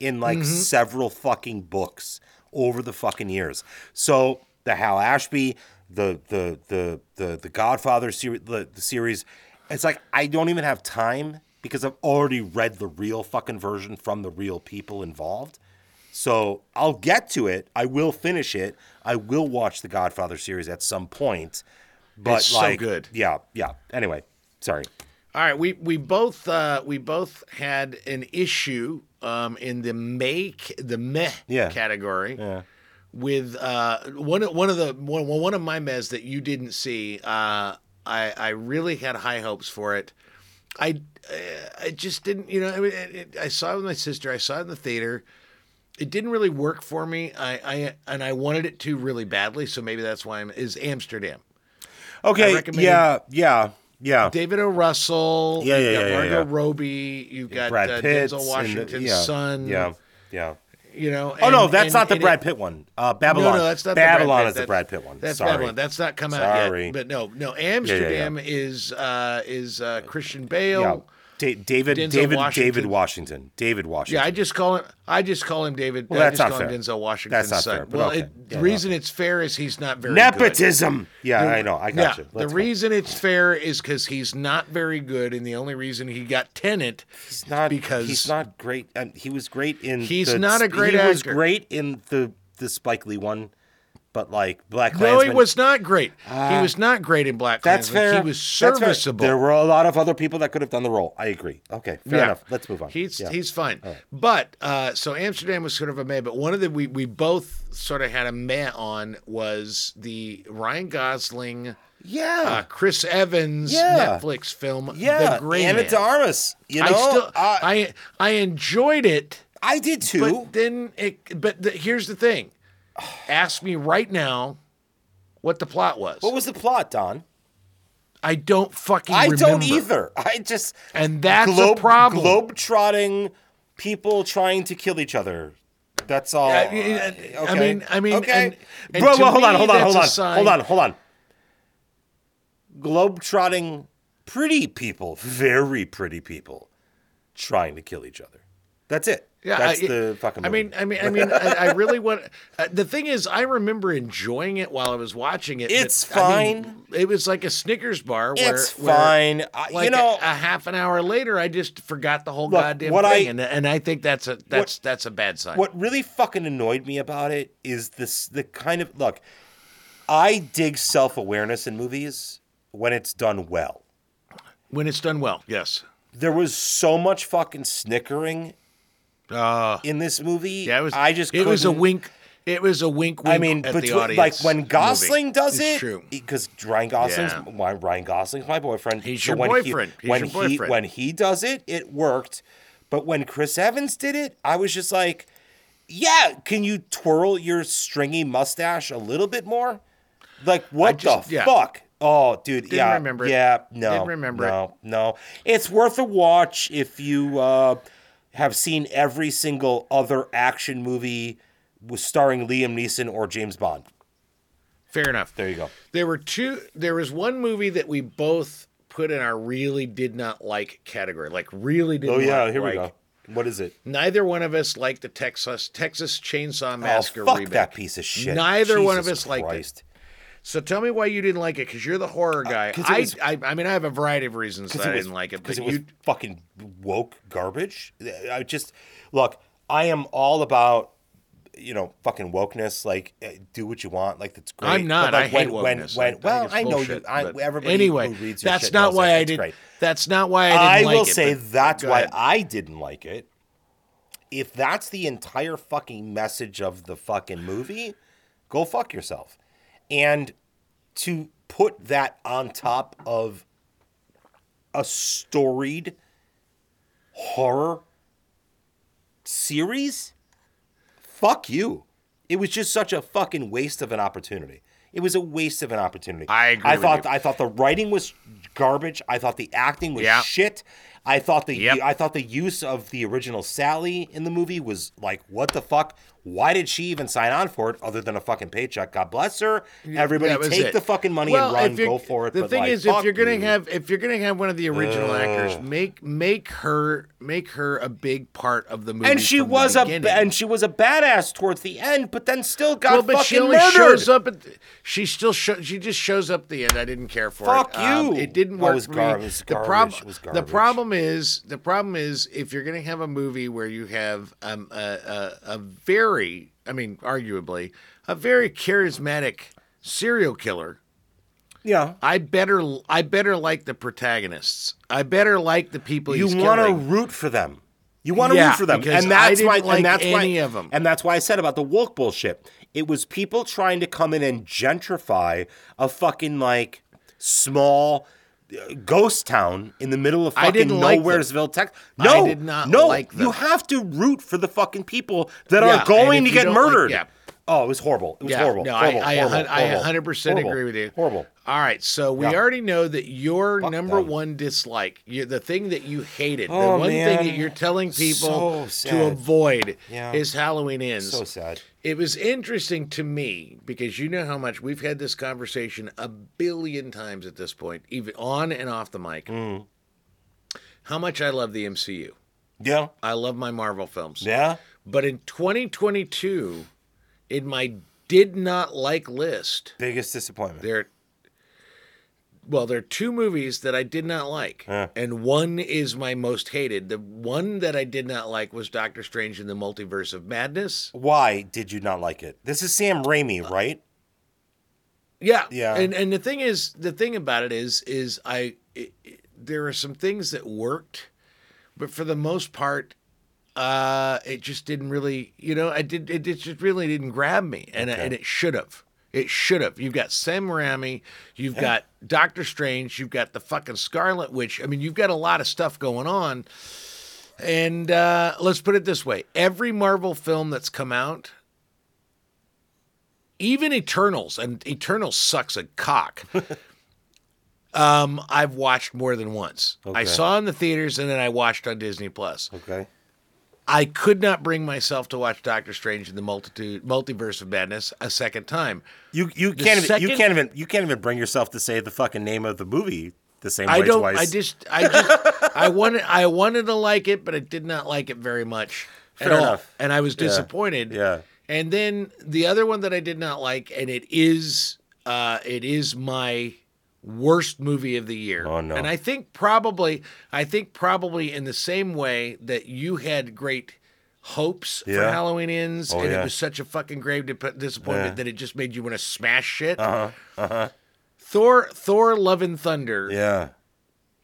[SPEAKER 8] in like
[SPEAKER 7] Mhm.
[SPEAKER 8] several fucking books over the fucking years. So the Hal Ashby, the the the the the Godfather series, the, the series, it's like I don't even have time because I've already read the real fucking version from the real people involved. So I'll get to it. I will finish it. I will watch the Godfather series at some point. But
[SPEAKER 7] It's so
[SPEAKER 8] like,
[SPEAKER 7] good.
[SPEAKER 8] Yeah, yeah. Anyway, sorry.
[SPEAKER 7] All right, we we both uh, we both had an issue um, in the make the meh
[SPEAKER 8] Yeah.
[SPEAKER 7] category
[SPEAKER 8] Yeah.
[SPEAKER 7] with uh, one of- one of the one, one of my mehs that you didn't see. Uh, I I really had high hopes for it. I uh, I just didn't you know I, mean, it, it, I saw it with my sister. I saw it in the theater. It didn't really work for me. I, I and I wanted it to really badly, so maybe that's why I'm is Amsterdam.
[SPEAKER 8] Okay. Yeah, yeah, yeah.
[SPEAKER 7] David O. Russell.
[SPEAKER 8] Yeah,
[SPEAKER 7] you've
[SPEAKER 8] yeah,
[SPEAKER 7] got
[SPEAKER 8] yeah,
[SPEAKER 7] Margot
[SPEAKER 8] yeah.
[SPEAKER 7] Robbie. You've got
[SPEAKER 8] Brad
[SPEAKER 7] uh,
[SPEAKER 8] Pitt.
[SPEAKER 7] Denzel Washington's
[SPEAKER 8] yeah,
[SPEAKER 7] son.
[SPEAKER 8] Yeah, yeah.
[SPEAKER 7] You know.
[SPEAKER 8] oh no, that's
[SPEAKER 7] and-
[SPEAKER 8] not the Brad
[SPEAKER 7] it-
[SPEAKER 8] Pitt one. Uh, Babylon.
[SPEAKER 7] No, no, that's not
[SPEAKER 8] Babylon
[SPEAKER 7] the Brad Pitt.
[SPEAKER 8] is the Brad Pitt one.
[SPEAKER 7] That's
[SPEAKER 8] Sorry.
[SPEAKER 7] Babylon. That's not come out
[SPEAKER 8] Sorry.
[SPEAKER 7] yet. But no, no. Amsterdam is uh, is uh, Christian Bale.
[SPEAKER 8] Da- David
[SPEAKER 7] Denzel
[SPEAKER 8] David
[SPEAKER 7] Washington.
[SPEAKER 8] David Washington. David Washington.
[SPEAKER 7] Yeah, I just call him. I just call him David.
[SPEAKER 8] Well,
[SPEAKER 7] I
[SPEAKER 8] that's
[SPEAKER 7] just
[SPEAKER 8] not
[SPEAKER 7] call him
[SPEAKER 8] fair.
[SPEAKER 7] Denzel Washington's
[SPEAKER 8] That's not
[SPEAKER 7] son.
[SPEAKER 8] fair,
[SPEAKER 7] well,
[SPEAKER 8] okay.
[SPEAKER 7] it,
[SPEAKER 8] Yeah,
[SPEAKER 7] the reason it's fair is he's not very
[SPEAKER 8] Nepotism.
[SPEAKER 7] Good.
[SPEAKER 8] Yeah,
[SPEAKER 7] The-
[SPEAKER 8] I know. I got
[SPEAKER 7] yeah,
[SPEAKER 8] you. Let's
[SPEAKER 7] the
[SPEAKER 8] go.
[SPEAKER 7] reason it's fair is because he's not very good, and the only reason he got Tenet
[SPEAKER 8] He's not
[SPEAKER 7] because
[SPEAKER 8] he's not great. And he was great in.
[SPEAKER 7] He's
[SPEAKER 8] the-
[SPEAKER 7] not a great
[SPEAKER 8] He was great in the the Spike Lee one, but like Black
[SPEAKER 7] No, he was not great. he
[SPEAKER 8] Ah.
[SPEAKER 7] was not great in Black
[SPEAKER 8] That's
[SPEAKER 7] Klansman.
[SPEAKER 8] fair.
[SPEAKER 7] He was serviceable.
[SPEAKER 8] There were a lot of other people that could have done the role. I agree. Okay, fair
[SPEAKER 7] Yeah.
[SPEAKER 8] enough. Let's move on.
[SPEAKER 7] He's
[SPEAKER 8] Yeah.
[SPEAKER 7] he's fine.
[SPEAKER 8] Right.
[SPEAKER 7] But uh, so Amsterdam was sort of a meh. But one of the we we both sort of had a meh on was the Ryan Gosling,
[SPEAKER 8] yeah,
[SPEAKER 7] uh, Chris Evans
[SPEAKER 8] Yeah.
[SPEAKER 7] Netflix film,
[SPEAKER 8] Yeah,
[SPEAKER 7] The Gray
[SPEAKER 8] Anna
[SPEAKER 7] Man.
[SPEAKER 8] Armas. You know,
[SPEAKER 7] I still
[SPEAKER 8] uh,
[SPEAKER 7] I I enjoyed it.
[SPEAKER 8] I did too.
[SPEAKER 7] But then it. But the, here's the thing. Ask me right now what the plot was.
[SPEAKER 8] What was the plot, Don?
[SPEAKER 7] I don't fucking.
[SPEAKER 8] I don't either. I just
[SPEAKER 7] And that's
[SPEAKER 8] globe,
[SPEAKER 7] a problem.
[SPEAKER 8] Globe trotting people trying to kill each other. That's all.
[SPEAKER 7] Yeah, yeah, yeah. I mean- uh, I mean,
[SPEAKER 8] okay.
[SPEAKER 7] and- and
[SPEAKER 8] Bro, well, hold on, hold on, hold on,
[SPEAKER 7] sign-
[SPEAKER 8] hold on, hold on. Globe trotting pretty people, very pretty people, trying to kill each other. That's it.
[SPEAKER 7] Yeah,
[SPEAKER 8] that's
[SPEAKER 7] I,
[SPEAKER 8] the fucking.
[SPEAKER 7] I mean, I mean, I mean, I, I really want. Uh, the thing is, I remember enjoying it while I was watching it. but,
[SPEAKER 8] It's
[SPEAKER 7] I mean,
[SPEAKER 8] fine.
[SPEAKER 7] it was like a Snickers bar. Where,
[SPEAKER 8] It's
[SPEAKER 7] where,
[SPEAKER 8] fine. You
[SPEAKER 7] like
[SPEAKER 8] know-
[SPEAKER 7] a, a half an hour later, I just forgot the whole
[SPEAKER 8] Look,
[SPEAKER 7] goddamn
[SPEAKER 8] what
[SPEAKER 7] thing,
[SPEAKER 8] I-
[SPEAKER 7] and and I think that's a that's that's a bad sign.
[SPEAKER 8] What really fucking annoyed me about it is this the kind of look. I dig self awareness in movies when it's done well.
[SPEAKER 7] when it's done well, yes.
[SPEAKER 8] There was so much fucking snickering
[SPEAKER 7] uh,
[SPEAKER 8] in this movie.
[SPEAKER 7] Yeah, it was.
[SPEAKER 8] I just
[SPEAKER 7] it was a wink. It was a wink. wink
[SPEAKER 8] I mean, between, like when
[SPEAKER 7] movie.
[SPEAKER 8] Gosling does
[SPEAKER 7] It's
[SPEAKER 8] it, because Ryan Gosling's
[SPEAKER 7] Yeah.
[SPEAKER 8] why Ryan Gosling's my boyfriend.
[SPEAKER 7] He's
[SPEAKER 8] So
[SPEAKER 7] your
[SPEAKER 8] when
[SPEAKER 7] boyfriend.
[SPEAKER 8] He,
[SPEAKER 7] He's
[SPEAKER 8] when
[SPEAKER 7] your
[SPEAKER 8] he
[SPEAKER 7] boyfriend.
[SPEAKER 8] when he does it, it worked. But when Chris Evans did it, I was just like, "Yeah, can you twirl your stringy mustache a little bit more? Like what
[SPEAKER 7] just-
[SPEAKER 8] the
[SPEAKER 7] yeah.
[SPEAKER 8] fuck?" Oh, dude,
[SPEAKER 7] Didn't
[SPEAKER 8] yeah,
[SPEAKER 7] remember it.
[SPEAKER 8] yeah, no,
[SPEAKER 7] Didn't remember it.
[SPEAKER 8] no, no. It's worth a watch if you uh, have seen every single other action movie with starring Liam Neeson or James Bond.
[SPEAKER 7] Fair enough.
[SPEAKER 8] There you go.
[SPEAKER 7] There were two. There was one movie that we both put in our really did not like category. Like really did.
[SPEAKER 8] Oh yeah, here we go. What is it?
[SPEAKER 7] Neither one of us liked the Texas Texas Chainsaw oh, Massacre
[SPEAKER 8] oh, fuck
[SPEAKER 7] remake.
[SPEAKER 8] that piece of shit.
[SPEAKER 7] Neither one of
[SPEAKER 8] Jesus
[SPEAKER 7] us liked it. So tell me why you didn't like it because you're the horror guy.
[SPEAKER 8] it
[SPEAKER 7] I,
[SPEAKER 8] was-
[SPEAKER 7] I I mean I have a variety of reasons that I
[SPEAKER 8] was,
[SPEAKER 7] didn't like it.
[SPEAKER 8] Because it was
[SPEAKER 7] you
[SPEAKER 8] fucking woke garbage. I just look. I am all about you know fucking wokeness. Like eh, do what you want. Like that's great.
[SPEAKER 7] I'm not.
[SPEAKER 8] But, like,
[SPEAKER 7] I hate
[SPEAKER 8] when, when,
[SPEAKER 7] wokeness.
[SPEAKER 8] when,
[SPEAKER 7] think
[SPEAKER 8] well, I know you. I, everybody
[SPEAKER 7] anyway,
[SPEAKER 8] who reads your
[SPEAKER 7] that's
[SPEAKER 8] shit
[SPEAKER 7] not
[SPEAKER 8] knows
[SPEAKER 7] why
[SPEAKER 8] that.
[SPEAKER 7] I did.
[SPEAKER 8] great.
[SPEAKER 7] That's not why I didn't like it.
[SPEAKER 8] I
[SPEAKER 7] like
[SPEAKER 8] will
[SPEAKER 7] it,
[SPEAKER 8] say that's why
[SPEAKER 7] ahead.
[SPEAKER 8] I didn't like it. If that's the entire fucking message of the fucking movie, go fuck yourself. And to put that on top of a storied horror series, fuck you. It was just such a fucking waste of an opportunity. It was a waste of an opportunity.
[SPEAKER 7] I agree
[SPEAKER 8] I thought
[SPEAKER 7] you.
[SPEAKER 8] I thought the writing was garbage. I thought the acting was
[SPEAKER 7] Yeah.
[SPEAKER 8] shit. I thought the
[SPEAKER 7] Yep.
[SPEAKER 8] I thought the use of the original Sally in the movie was like, what the fuck? Why did she even sign on for it other than a fucking paycheck? God bless her. Everybody
[SPEAKER 7] was
[SPEAKER 8] take
[SPEAKER 7] it.
[SPEAKER 8] the fucking money
[SPEAKER 7] Well,
[SPEAKER 8] and run, go for it.
[SPEAKER 7] The thing
[SPEAKER 8] like,
[SPEAKER 7] is, if you're gonna
[SPEAKER 8] you.
[SPEAKER 7] have if you're gonna have one of the original actors, make make her make her a big part of the movie.
[SPEAKER 8] and she was a
[SPEAKER 7] beginning.
[SPEAKER 8] and she was a badass towards the end, but then still got
[SPEAKER 7] well, but
[SPEAKER 8] fucking
[SPEAKER 7] she only
[SPEAKER 8] murdered.
[SPEAKER 7] shows up at. The, she still she just shows up at the end. I didn't care for
[SPEAKER 8] Fuck
[SPEAKER 7] it. Um,
[SPEAKER 8] you.
[SPEAKER 7] it didn't work.
[SPEAKER 8] it was
[SPEAKER 7] for me. the problem. The problem is the problem is if you're gonna have a movie where you have um, a, a a very, I mean, arguably a very charismatic serial killer.
[SPEAKER 8] Yeah.
[SPEAKER 7] I better I better like the protagonists. I better like the people
[SPEAKER 8] you want to root for them. You want to
[SPEAKER 7] Yeah,
[SPEAKER 8] root for them, and that's
[SPEAKER 7] I
[SPEAKER 8] why.
[SPEAKER 7] like
[SPEAKER 8] and that's
[SPEAKER 7] any
[SPEAKER 8] why,
[SPEAKER 7] of 'em.
[SPEAKER 8] And that's why I said about the woke bullshit. It was people trying to come in and gentrify a fucking like small ghost town in the middle of
[SPEAKER 7] I
[SPEAKER 8] fucking
[SPEAKER 7] didn't like them.
[SPEAKER 8] nowheresville, Texas.
[SPEAKER 7] I
[SPEAKER 8] No,
[SPEAKER 7] did not
[SPEAKER 8] no,
[SPEAKER 7] like them.
[SPEAKER 8] you have to root for the fucking people that
[SPEAKER 7] Yeah,
[SPEAKER 8] are going to get
[SPEAKER 7] don't like-
[SPEAKER 8] murdered.
[SPEAKER 7] yeah.
[SPEAKER 8] Oh, it was horrible. It was
[SPEAKER 7] Yeah,
[SPEAKER 8] horrible.
[SPEAKER 7] No,
[SPEAKER 8] horrible,
[SPEAKER 7] I, I,
[SPEAKER 8] horrible,
[SPEAKER 7] I
[SPEAKER 8] horrible,
[SPEAKER 7] 100%
[SPEAKER 8] horrible,
[SPEAKER 7] agree with you.
[SPEAKER 8] Horrible.
[SPEAKER 7] All right, so we
[SPEAKER 8] Yeah.
[SPEAKER 7] already know that your number
[SPEAKER 8] them.
[SPEAKER 7] one dislike, you, the thing that you hated, the
[SPEAKER 8] Oh,
[SPEAKER 7] one thing that you're telling people
[SPEAKER 8] So
[SPEAKER 7] to avoid
[SPEAKER 8] Yeah.
[SPEAKER 7] is Halloween ends.
[SPEAKER 8] So sad.
[SPEAKER 7] It was interesting to me because you know how much we've had this conversation a billion times at this point, even on and off the mic.
[SPEAKER 8] Mm.
[SPEAKER 7] How much I love the MCU.
[SPEAKER 8] Yeah.
[SPEAKER 7] I love my Marvel films.
[SPEAKER 8] Yeah.
[SPEAKER 7] But in 2022, in my did not like list,
[SPEAKER 8] Biggest disappointment.
[SPEAKER 7] there well, there are two movies that I did not like,
[SPEAKER 8] Yeah.
[SPEAKER 7] and one is my most hated. The one that I did not like was Doctor Strange in the Multiverse of Madness.
[SPEAKER 8] Why did you not like it? This is Sam Raimi, uh, right?
[SPEAKER 7] Yeah,
[SPEAKER 8] Yeah.
[SPEAKER 7] And and the thing is, the thing about it is, is I it, it- there are some things that worked, but for the most part, uh, it just didn't really, you know, I did it, it just really didn't grab me, and
[SPEAKER 8] Okay.
[SPEAKER 7] and it should have. It should have. You've got Sam Raimi, you've
[SPEAKER 8] Yeah.
[SPEAKER 7] got Doctor Strange, you've got the fucking Scarlet Witch. I mean, you've got a lot of stuff going on. And uh, let's put it this way: every Marvel film that's come out, even Eternals, and Eternals sucks a cock. um, I've watched more than once. I saw in the theaters, and then I watched on Disney Plus.
[SPEAKER 8] Okay.
[SPEAKER 7] I could not bring myself to watch Doctor Strange in the multitude multiverse of madness a second time.
[SPEAKER 8] You you
[SPEAKER 7] The
[SPEAKER 8] can't even, you can't even you can't even bring yourself to say the fucking name of the movie the same
[SPEAKER 7] I
[SPEAKER 8] way
[SPEAKER 7] don't.
[SPEAKER 8] twice.
[SPEAKER 7] I just. I just. I wanted. I wanted to like it, but I did not like it very much
[SPEAKER 8] Fair
[SPEAKER 7] at all,
[SPEAKER 8] enough.
[SPEAKER 7] and I was
[SPEAKER 8] Yeah.
[SPEAKER 7] disappointed.
[SPEAKER 8] Yeah.
[SPEAKER 7] And then the other one that I did not like, and it is, uh, it is my worst movie of the year.
[SPEAKER 8] Oh, no.
[SPEAKER 7] And I think probably, I think probably in the same way that you had great hopes for Halloween ends,
[SPEAKER 8] Oh,
[SPEAKER 7] and
[SPEAKER 8] yeah.
[SPEAKER 7] it was such a fucking grave dip- disappointment
[SPEAKER 8] Yeah.
[SPEAKER 7] that it just made you want to smash shit.
[SPEAKER 8] Uh huh. Uh huh.
[SPEAKER 7] Thor, Thor: Love and Thunder
[SPEAKER 8] Yeah.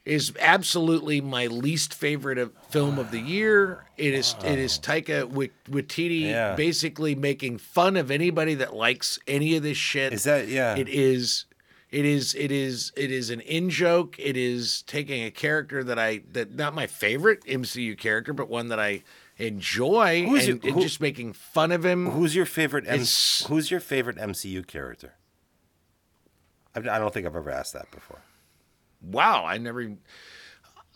[SPEAKER 7] is absolutely my least favorite of, film of the year. It is it is Taika Wa- Waititi
[SPEAKER 8] Yeah.
[SPEAKER 7] basically making fun of anybody that likes any of this shit.
[SPEAKER 8] Is that- yeah.
[SPEAKER 7] It is it is it is it is an in joke. It is taking a character that I that not my favorite MCU character, but one that I enjoy
[SPEAKER 8] Who's
[SPEAKER 7] and,
[SPEAKER 8] your-
[SPEAKER 7] and just making fun of him.
[SPEAKER 8] Who's your favorite? M- who's your favorite MCU character? I don't think I've ever asked that before.
[SPEAKER 7] Wow, I never.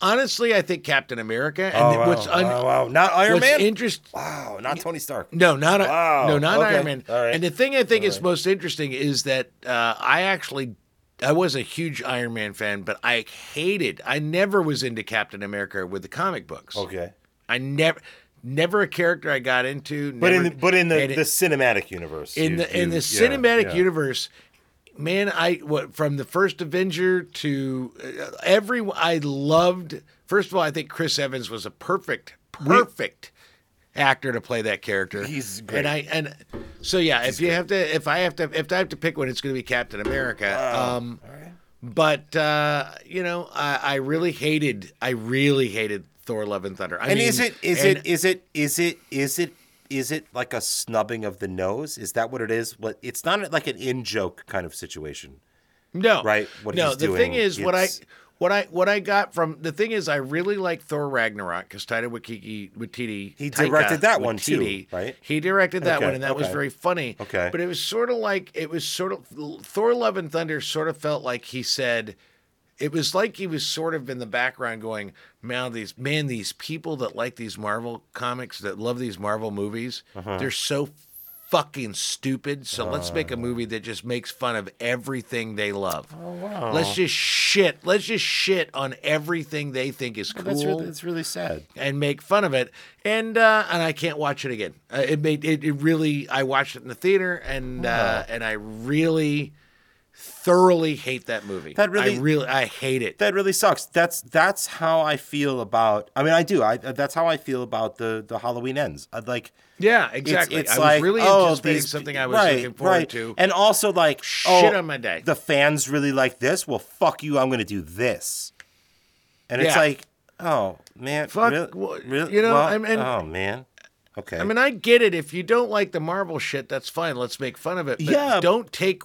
[SPEAKER 7] Honestly, I think Captain America. And
[SPEAKER 8] Oh, wow.
[SPEAKER 7] what's un-
[SPEAKER 8] Wow, wow. Not Iron
[SPEAKER 7] what's
[SPEAKER 8] Man?
[SPEAKER 7] Interest.
[SPEAKER 8] Wow, not Tony Stark.
[SPEAKER 7] No, not
[SPEAKER 8] Wow.
[SPEAKER 7] no, not
[SPEAKER 8] Okay.
[SPEAKER 7] Iron Man.
[SPEAKER 8] Right.
[SPEAKER 7] And the thing I think
[SPEAKER 8] All
[SPEAKER 7] is
[SPEAKER 8] right.
[SPEAKER 7] most interesting is that uh, I actually I was a huge Iron Man fan, but I hated. I never was into Captain America with the comic books.
[SPEAKER 8] Okay.
[SPEAKER 7] I never. Never a character I got into.
[SPEAKER 8] But in the, but in the,
[SPEAKER 7] it-
[SPEAKER 8] the cinematic universe,
[SPEAKER 7] in
[SPEAKER 8] you-
[SPEAKER 7] the in the
[SPEAKER 8] yeah,
[SPEAKER 7] cinematic
[SPEAKER 8] yeah.
[SPEAKER 7] universe man i what from the first avenger to uh, every i loved first of all i think chris evans was a perfect perfect actor to play that character
[SPEAKER 8] He's great.
[SPEAKER 7] and i and so yeah if you have to if i have to if i have to pick one it's going to be captain america um but uh you know i i really hated i really hated thor love and thunder I
[SPEAKER 8] and
[SPEAKER 7] mean,
[SPEAKER 8] is it is
[SPEAKER 7] and-
[SPEAKER 8] it is it is it is it is it like a snubbing of the nose? Is that what it is? What it's not like an in joke kind of situation.
[SPEAKER 7] No,
[SPEAKER 8] right? What
[SPEAKER 7] no,
[SPEAKER 8] he's
[SPEAKER 7] the
[SPEAKER 8] doing,
[SPEAKER 7] thing is, what I what I what I got from the thing is, I really like Thor Ragnarok because Taika Waititi, Waititi
[SPEAKER 8] He
[SPEAKER 7] Taika
[SPEAKER 8] directed that one too, right?
[SPEAKER 7] He directed that
[SPEAKER 8] Okay,
[SPEAKER 7] one, and that was very funny.
[SPEAKER 8] Okay.
[SPEAKER 7] but it was sort of like it was sort of Thor: Love and Thunder. Sort of felt like he said. It was like he was sort of in the background going, man, these man, these people that like these Marvel comics, that love these Marvel movies,
[SPEAKER 8] Uh-huh.
[SPEAKER 7] they're so fucking stupid. So let's make a
[SPEAKER 8] Uh.
[SPEAKER 7] movie that just makes fun of everything they love.
[SPEAKER 8] Oh, wow.
[SPEAKER 7] Let's just shit. Let's just shit on everything they think is cool.
[SPEAKER 8] That's really, that's really sad.
[SPEAKER 7] and make fun of it, and uh, and I can't watch it again. Uh, it made it, it really. I watched it in the theater, and uh, and I really thoroughly hate that movie.
[SPEAKER 8] That really-
[SPEAKER 7] I really, I hate it.
[SPEAKER 8] That really sucks. That's that's how I feel about. I mean, I do. I that's how I feel about the the Halloween ends. I'd like.
[SPEAKER 7] Yeah, exactly.
[SPEAKER 8] It's,
[SPEAKER 7] I was
[SPEAKER 8] like
[SPEAKER 7] really
[SPEAKER 8] oh,
[SPEAKER 7] anticipating
[SPEAKER 8] these-
[SPEAKER 7] something I was
[SPEAKER 8] right,
[SPEAKER 7] looking forward
[SPEAKER 8] right.
[SPEAKER 7] to.
[SPEAKER 8] and also like
[SPEAKER 7] Shit
[SPEAKER 8] oh,
[SPEAKER 7] on my day.
[SPEAKER 8] The fans really like this. Well, fuck you. I'm going to do this. And it's like, oh man,
[SPEAKER 7] Fuck,
[SPEAKER 8] real-
[SPEAKER 7] well,
[SPEAKER 8] real-
[SPEAKER 7] you know,
[SPEAKER 8] well,
[SPEAKER 7] I mean-
[SPEAKER 8] oh man, okay.
[SPEAKER 7] I mean, I get it. If you don't like the Marvel shit, that's fine. Let's make fun of it. But
[SPEAKER 8] Yeah.
[SPEAKER 7] Don't take,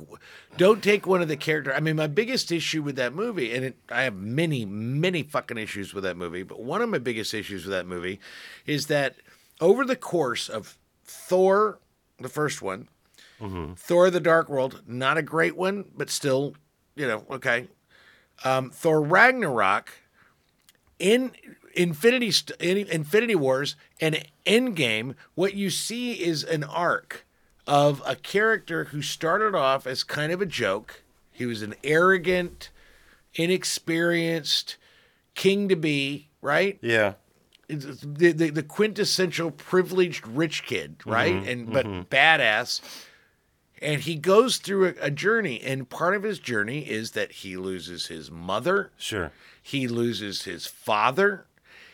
[SPEAKER 7] don't take one of the character. I mean, my biggest issue with that movie, and it, I have many, many fucking issues with that movie. But one of my biggest issues with that movie is that over the course of Thor, the first one, Thor: The Dark World, not a great one, but still, you know, okay. Um, Thor Ragnarok, in Infinity Infinity Wars and Endgame, what you see is an arc of a character who started off as kind of a joke. He was an arrogant, inexperienced king to be, right?
[SPEAKER 8] yeah.
[SPEAKER 7] It's the, the, the quintessential privileged rich kid, right?
[SPEAKER 8] Mhm,
[SPEAKER 7] and but
[SPEAKER 8] mhm.
[SPEAKER 7] badass. And he goes through a, a journey, and part of his journey is that he loses his mother.
[SPEAKER 8] Sure.
[SPEAKER 7] He loses his father.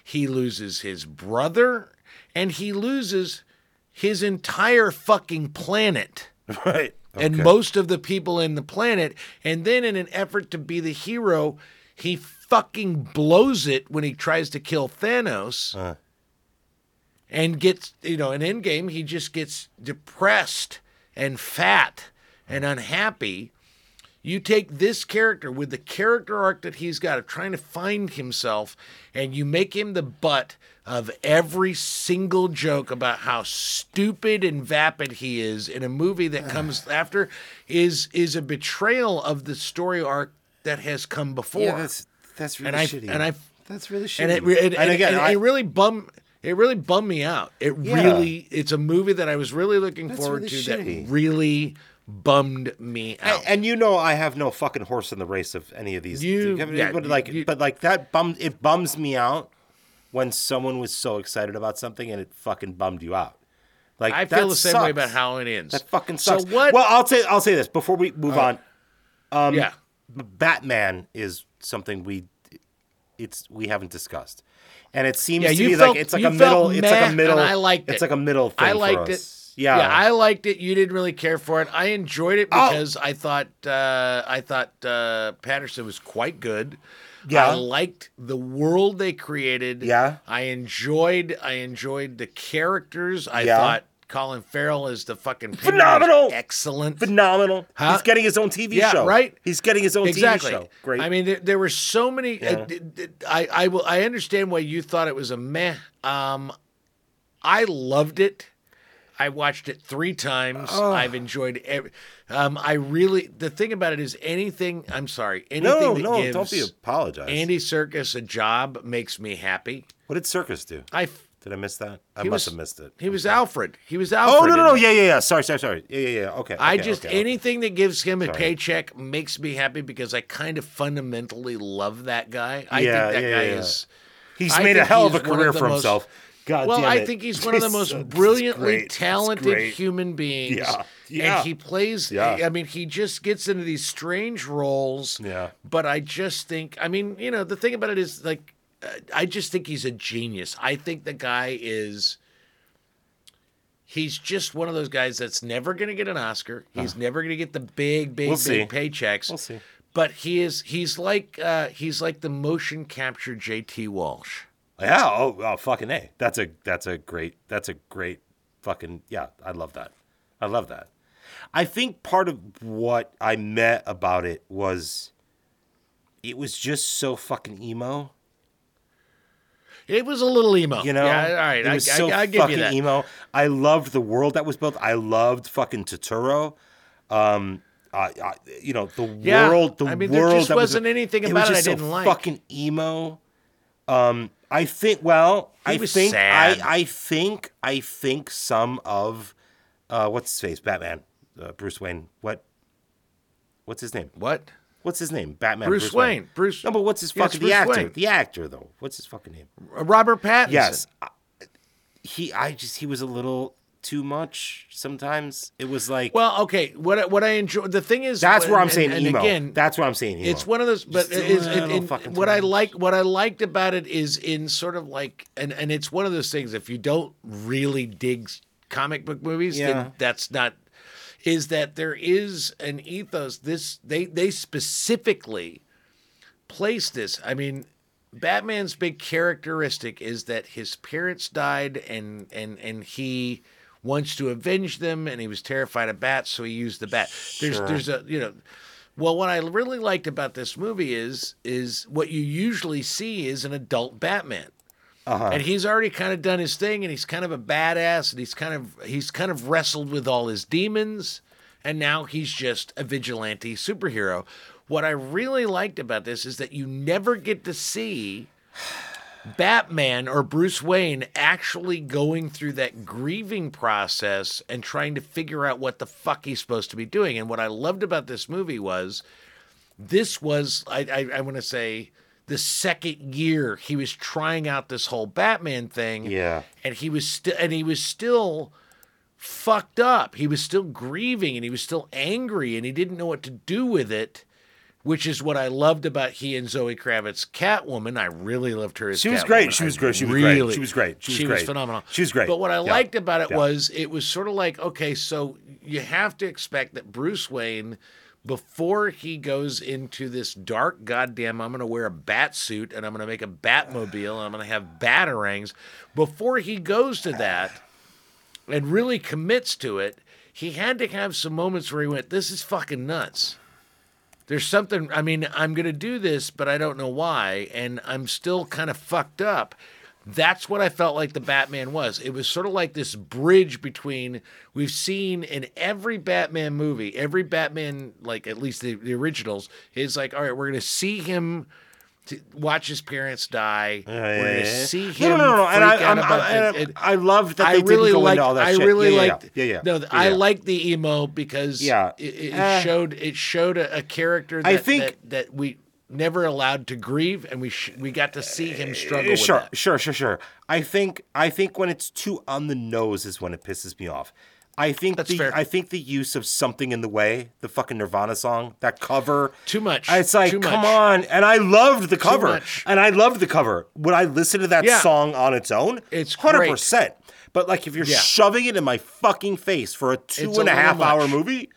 [SPEAKER 7] He loses his brother. And he loses his entire fucking planet
[SPEAKER 8] Right.
[SPEAKER 7] and most of the people in the planet. And then, in an effort to be the hero, he fucking blows it when he tries to kill Thanos
[SPEAKER 8] Uh,
[SPEAKER 7] and gets, you know, in Endgame, he just gets depressed and fat and unhappy. You take this character with the character arc that he's got of trying to find himself, and you make him the butt of every single joke about how stupid and vapid he is in a movie that comes after is is a betrayal of the story arc that has come before.
[SPEAKER 8] Yeah, that's that's really
[SPEAKER 7] and I
[SPEAKER 8] shitty.
[SPEAKER 7] and I
[SPEAKER 8] that's really shitty.
[SPEAKER 7] and it, it,
[SPEAKER 8] And again,
[SPEAKER 7] and
[SPEAKER 8] I-
[SPEAKER 7] it really bum it really bummed me out. It
[SPEAKER 8] Yeah.
[SPEAKER 7] really it's a movie that I was really looking
[SPEAKER 8] That's
[SPEAKER 7] forward
[SPEAKER 8] really
[SPEAKER 7] to
[SPEAKER 8] shitty.
[SPEAKER 7] that really bummed me out.
[SPEAKER 8] And, and you know I have no fucking horse in the race of any of these.
[SPEAKER 7] You- yeah,
[SPEAKER 8] but like,
[SPEAKER 7] you-
[SPEAKER 8] but like that bum. It bums me out when someone was so excited about something and it fucking bummed you out. Like
[SPEAKER 7] I feel the same way
[SPEAKER 8] sucks.
[SPEAKER 7] about Halloween ends.
[SPEAKER 8] That fucking sucks.
[SPEAKER 7] So what-
[SPEAKER 8] Well, I'll say I'll say this before we move
[SPEAKER 7] Uh,
[SPEAKER 8] on. Um,
[SPEAKER 7] yeah.
[SPEAKER 8] Batman is something we it's we haven't discussed, and it seems
[SPEAKER 7] Yeah,
[SPEAKER 8] to be
[SPEAKER 7] felt-
[SPEAKER 8] like it's like a middle. It's like a middle.
[SPEAKER 7] I liked it.
[SPEAKER 8] It's like a middle thing
[SPEAKER 7] I
[SPEAKER 8] for
[SPEAKER 7] liked it.
[SPEAKER 8] Us. Yeah.
[SPEAKER 7] I liked it. You didn't really care for it. I enjoyed it
[SPEAKER 8] Oh.
[SPEAKER 7] because I thought uh, I thought uh, Pattinson was quite good.
[SPEAKER 8] Yeah.
[SPEAKER 7] I liked the world they created.
[SPEAKER 8] Yeah.
[SPEAKER 7] I enjoyed. I enjoyed the characters. I
[SPEAKER 8] Yeah.
[SPEAKER 7] thought Colin Farrell is the fucking
[SPEAKER 8] Phenomenal!
[SPEAKER 7] excellent,
[SPEAKER 8] phenomenal.
[SPEAKER 7] Huh?
[SPEAKER 8] He's getting his own TV
[SPEAKER 7] yeah,
[SPEAKER 8] show.
[SPEAKER 7] right.
[SPEAKER 8] He's getting his own
[SPEAKER 7] exactly.
[SPEAKER 8] TV show. Great.
[SPEAKER 7] I mean, there, there were so many.
[SPEAKER 8] Yeah.
[SPEAKER 7] uh, d- d- I I will. I understand why you thought it was a meh. Um, I loved it. I watched it three times.
[SPEAKER 8] Oh.
[SPEAKER 7] I've enjoyed every. Um, I really. The thing about it is, anything. I'm sorry. Anything
[SPEAKER 8] no,
[SPEAKER 7] that
[SPEAKER 8] no,
[SPEAKER 7] gives
[SPEAKER 8] don't be apologize.
[SPEAKER 7] Andy Serkis a job makes me happy.
[SPEAKER 8] what did Serkis do?
[SPEAKER 7] I.
[SPEAKER 8] Did I miss that? I must
[SPEAKER 7] was-
[SPEAKER 8] have missed it.
[SPEAKER 7] He was Alfred. He was Alfred.
[SPEAKER 8] Oh no, no, no! Yeah, yeah, yeah. Sorry, sorry, sorry. Yeah, yeah, yeah. Okay.
[SPEAKER 7] I
[SPEAKER 8] okay,
[SPEAKER 7] just
[SPEAKER 8] okay, okay.
[SPEAKER 7] anything that gives him a
[SPEAKER 8] Sorry.
[SPEAKER 7] paycheck makes me happy because I kind of fundamentally love that guy. I
[SPEAKER 8] Yeah,
[SPEAKER 7] think that
[SPEAKER 8] yeah,
[SPEAKER 7] guy
[SPEAKER 8] yeah.
[SPEAKER 7] is.
[SPEAKER 8] He's
[SPEAKER 7] I
[SPEAKER 8] made a hell of a career for
[SPEAKER 7] most-
[SPEAKER 8] himself. God
[SPEAKER 7] well, I think he's one of the most
[SPEAKER 8] it's
[SPEAKER 7] brilliantly
[SPEAKER 8] great.
[SPEAKER 7] Talented human beings.
[SPEAKER 8] Yeah, yeah.
[SPEAKER 7] And he plays.
[SPEAKER 8] Yeah.
[SPEAKER 7] I mean, he just gets into these strange roles.
[SPEAKER 8] Yeah.
[SPEAKER 7] But I just think. I mean, you know, the thing about it is like, uh, I just think he's a genius. I think the guy is. He's just one of those guys that's never going to get an Oscar. He's never going to get the big, big,
[SPEAKER 8] We'll
[SPEAKER 7] big paychecks.
[SPEAKER 8] We'll see.
[SPEAKER 7] But he is. He's like. Uh, he's like the motion capture J.T. Walsh.
[SPEAKER 8] Yeah. Oh, oh, fucking a. That's a that's a great that's a great fucking yeah. I love that. I love that. I think part of what I met about it was it was just so fucking emo.
[SPEAKER 7] It was a little emo.
[SPEAKER 8] You know,
[SPEAKER 7] Yeah, all right.
[SPEAKER 8] It
[SPEAKER 7] I,
[SPEAKER 8] was
[SPEAKER 7] I,
[SPEAKER 8] so
[SPEAKER 7] I give
[SPEAKER 8] fucking emo. I loved the world that was built. I loved fucking Turturro. Um, I, I, you know, the
[SPEAKER 7] Yeah,
[SPEAKER 8] world. The
[SPEAKER 7] I mean, there just
[SPEAKER 8] that was-
[SPEAKER 7] wasn't anything about it I
[SPEAKER 8] just so
[SPEAKER 7] didn't like.
[SPEAKER 8] Fucking emo. Um, I think. Well,
[SPEAKER 7] He
[SPEAKER 8] I think.
[SPEAKER 7] sad.
[SPEAKER 8] I, I think. I think some of, uh, what's his face? Batman. Uh, Bruce Wayne. What? What's his name?
[SPEAKER 7] What?
[SPEAKER 8] What's his name? Batman.
[SPEAKER 7] Bruce Wayne. Bruce.
[SPEAKER 8] No, but what's his fucking
[SPEAKER 7] Bruce
[SPEAKER 8] the actor?
[SPEAKER 7] Wayne.
[SPEAKER 8] The actor though. What's his fucking name?
[SPEAKER 7] Robert Pattinson.
[SPEAKER 8] Yes. I- He I just he was a little too much sometimes. It was like
[SPEAKER 7] Well, okay. What what I enjoy the thing is
[SPEAKER 8] that's where I'm
[SPEAKER 7] and-
[SPEAKER 8] saying
[SPEAKER 7] and
[SPEAKER 8] emo.
[SPEAKER 7] Again,
[SPEAKER 8] that's what I'm saying emo.
[SPEAKER 7] it's one of those. But
[SPEAKER 8] Just
[SPEAKER 7] it is, it, it- what I like, what I liked about it is in sort of like, and and it's one of those things. If you don't really dig comic book movies,
[SPEAKER 8] Yeah.
[SPEAKER 7] then that's not. Is that there is an ethos? This they they specifically place this. I mean, Batman's big characteristic is that his parents died and and and he wants to avenge them and he was terrified of bats so he used the bat. There's
[SPEAKER 8] Sure.
[SPEAKER 7] there's a you know well what I really liked about this movie is is what you usually see is an adult Batman.
[SPEAKER 8] Uh-huh.
[SPEAKER 7] And he's already kind of done his thing and he's kind of a badass and he's kind of he's kind of wrestled with all his demons and now he's just a vigilante superhero. What I really liked about this is that you never get to see Batman or Bruce Wayne actually going through that grieving process and trying to figure out what the fuck he's supposed to be doing. And what I loved about this movie was this was I I, I want to say the second year he was trying out this whole Batman thing.
[SPEAKER 8] Yeah.
[SPEAKER 7] And he was still and he was still fucked up. He was still grieving and he was still angry and he didn't know what to do with it. Which is what I loved about he and Zoe Kravitz Catwoman. I really loved her as
[SPEAKER 8] She was
[SPEAKER 7] Catwoman.
[SPEAKER 8] great. She was great. She was great. She was great. She was great.
[SPEAKER 7] phenomenal.
[SPEAKER 8] She was great.
[SPEAKER 7] But what I
[SPEAKER 8] Yeah.
[SPEAKER 7] liked about it
[SPEAKER 8] Yeah.
[SPEAKER 7] was it was sort of like okay, so you have to expect that Bruce Wayne, before he goes into this dark goddamn, I'm going to wear a bat suit and I'm going to make a Batmobile and I'm going to have batarangs. Before he goes to that and really commits to it, he had to have some moments where he went, "This is fucking nuts." There's something, I mean, I'm going to do this, but I don't know why. And I'm still kind of fucked up. That's what I felt like the Batman was. It was sort of like this bridge between we've seen in every Batman movie, every Batman, like at least the, the originals, is like, all right, we're going to see him to watch his parents die.
[SPEAKER 8] Yeah,
[SPEAKER 7] We're gonna see him.
[SPEAKER 8] no, no, no, and I- I'm-. I loved that
[SPEAKER 7] I really liked,
[SPEAKER 8] all that
[SPEAKER 7] I
[SPEAKER 8] shit.
[SPEAKER 7] really
[SPEAKER 8] Yeah, yeah,
[SPEAKER 7] liked.
[SPEAKER 8] yeah, yeah.
[SPEAKER 7] No, I liked the emo because
[SPEAKER 8] Yeah.
[SPEAKER 7] it, it
[SPEAKER 8] Eh.
[SPEAKER 7] showed it showed a, a character that,
[SPEAKER 8] I think-
[SPEAKER 7] that, that we never allowed to grieve, and we sh- we got to see him struggle
[SPEAKER 8] Uh,
[SPEAKER 7] with
[SPEAKER 8] sure, sure, sure, sure. I think I think when it's too on the nose is when it pisses me off. I think
[SPEAKER 7] That's
[SPEAKER 8] the
[SPEAKER 7] fair.
[SPEAKER 8] I think the use of something in the way, the fucking Nirvana song, that cover,
[SPEAKER 7] Too much.
[SPEAKER 8] It's like,
[SPEAKER 7] Too
[SPEAKER 8] come
[SPEAKER 7] much.
[SPEAKER 8] on, and I loved the cover, and I loved the cover. Would I listen to that
[SPEAKER 7] Yeah.
[SPEAKER 8] song on its own?
[SPEAKER 7] It's
[SPEAKER 8] hundred percent. But like, if you're
[SPEAKER 7] Yeah.
[SPEAKER 8] shoving it in my fucking face for a two
[SPEAKER 7] It's
[SPEAKER 8] and a half
[SPEAKER 7] little
[SPEAKER 8] hour movie,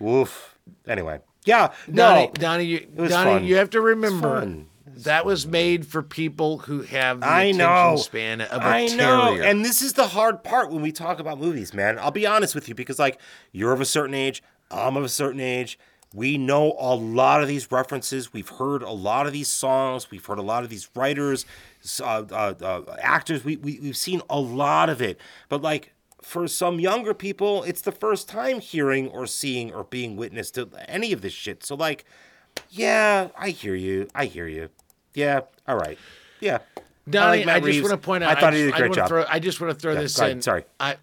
[SPEAKER 8] woof. Anyway, yeah,
[SPEAKER 7] Donnie,
[SPEAKER 8] no,
[SPEAKER 7] Donnie, you,
[SPEAKER 8] was
[SPEAKER 7] Donnie,
[SPEAKER 8] fun.
[SPEAKER 7] you have to remember. That was made for people who have the
[SPEAKER 8] I
[SPEAKER 7] attention
[SPEAKER 8] know.
[SPEAKER 7] span of a
[SPEAKER 8] I know.
[SPEAKER 7] terrier.
[SPEAKER 8] And this is the hard part when we talk about movies, man. I'll be honest with you because, like, you're of a certain age, I'm of a certain age. We know a lot of these references. We've heard a lot of these songs. We've heard a lot of these writers, uh, uh, uh, actors. We, we, we've seen a lot of it. But, like, for some younger people, it's the first time hearing or seeing or being witness to any of this shit. So, like, yeah, I hear you. I hear you. Yeah, all right. Yeah.
[SPEAKER 7] Donnie,
[SPEAKER 8] like
[SPEAKER 7] I, just want to point out.
[SPEAKER 8] I thought
[SPEAKER 7] just,
[SPEAKER 8] he did a
[SPEAKER 7] I
[SPEAKER 8] great job.
[SPEAKER 7] Throw, I just want to throw
[SPEAKER 8] Yeah,
[SPEAKER 7] this in.
[SPEAKER 8] sorry.
[SPEAKER 7] I,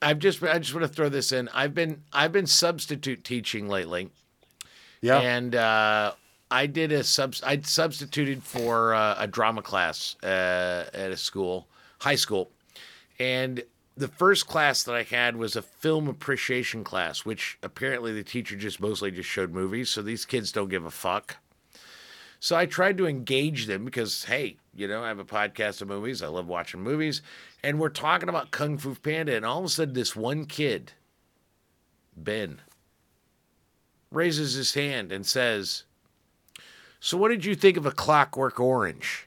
[SPEAKER 7] I've just, I just want to throw this in. I've been, I've been substitute teaching lately.
[SPEAKER 8] Yeah.
[SPEAKER 7] And uh, I did a sub. I substituted for uh, a drama class uh, at a school, high school, and the first class that I had was a film appreciation class, which apparently the teacher just mostly just showed movies. So these kids don't give a fuck. So I tried to engage them because, hey, you know, I have a podcast of movies. I love watching movies. And we're talking about Kung Fu Panda. And all of a sudden, this one kid, Ben, raises his hand and says, So what did you think of a Clockwork Orange?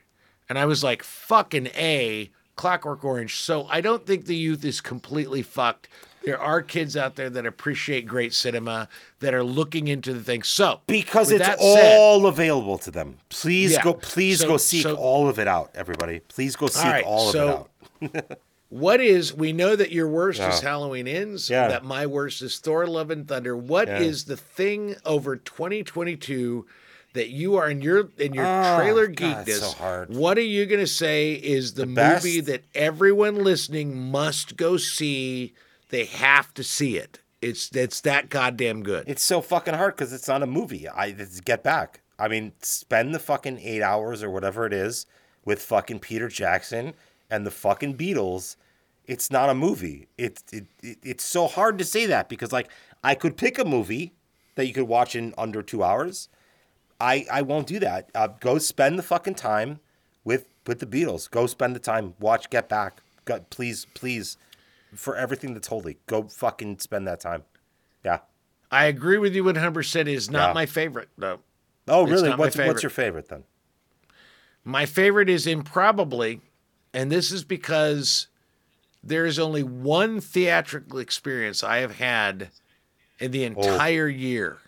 [SPEAKER 7] And I was like, fucking A, Clockwork Orange. So I don't think the youth is completely fucked. There are kids out there that appreciate great cinema that are looking into the thing. So
[SPEAKER 8] because it's
[SPEAKER 7] that said-
[SPEAKER 8] all available to them. Please
[SPEAKER 7] Yeah.
[SPEAKER 8] go. Please
[SPEAKER 7] So-
[SPEAKER 8] go seek
[SPEAKER 7] so-
[SPEAKER 8] all of it out, everybody. Please go seek
[SPEAKER 7] right,
[SPEAKER 8] all of
[SPEAKER 7] so-
[SPEAKER 8] it out.
[SPEAKER 7] What is we know that your worst is Halloween ends,
[SPEAKER 8] Yeah.
[SPEAKER 7] that my worst is Thor Love and Thunder. What is
[SPEAKER 8] Yeah.
[SPEAKER 7] the thing over 2022 that you are in your in your
[SPEAKER 8] Ah,
[SPEAKER 7] trailer
[SPEAKER 8] God,
[SPEAKER 7] geekness?
[SPEAKER 8] so hard.
[SPEAKER 7] What are you gonna say is the,
[SPEAKER 8] best?
[SPEAKER 7] movie that everyone listening must go see? They have to see it. It's it's that goddamn good.
[SPEAKER 8] It's so fucking hard because it's not a movie. I Get Back. I mean, spend the fucking eight hours or whatever it is with fucking Peter Jackson and the fucking Beatles. It's not a movie. It's it, it, it's so hard to say that because like I could pick a movie that you could watch in under two hours. I I won't do that. Uh, go spend the fucking time with with the Beatles. Go spend the time. Watch Get Back. Go, please, please, for everything that's holy, go fucking spend that time. Yeah.
[SPEAKER 7] I agree with you 100. percent Is not
[SPEAKER 8] Yeah.
[SPEAKER 7] my favorite though.
[SPEAKER 8] Oh, really? What's, what's your favorite then?
[SPEAKER 7] My favorite is improbably, and this is because there is only one theatrical experience I have had in the oh. entire year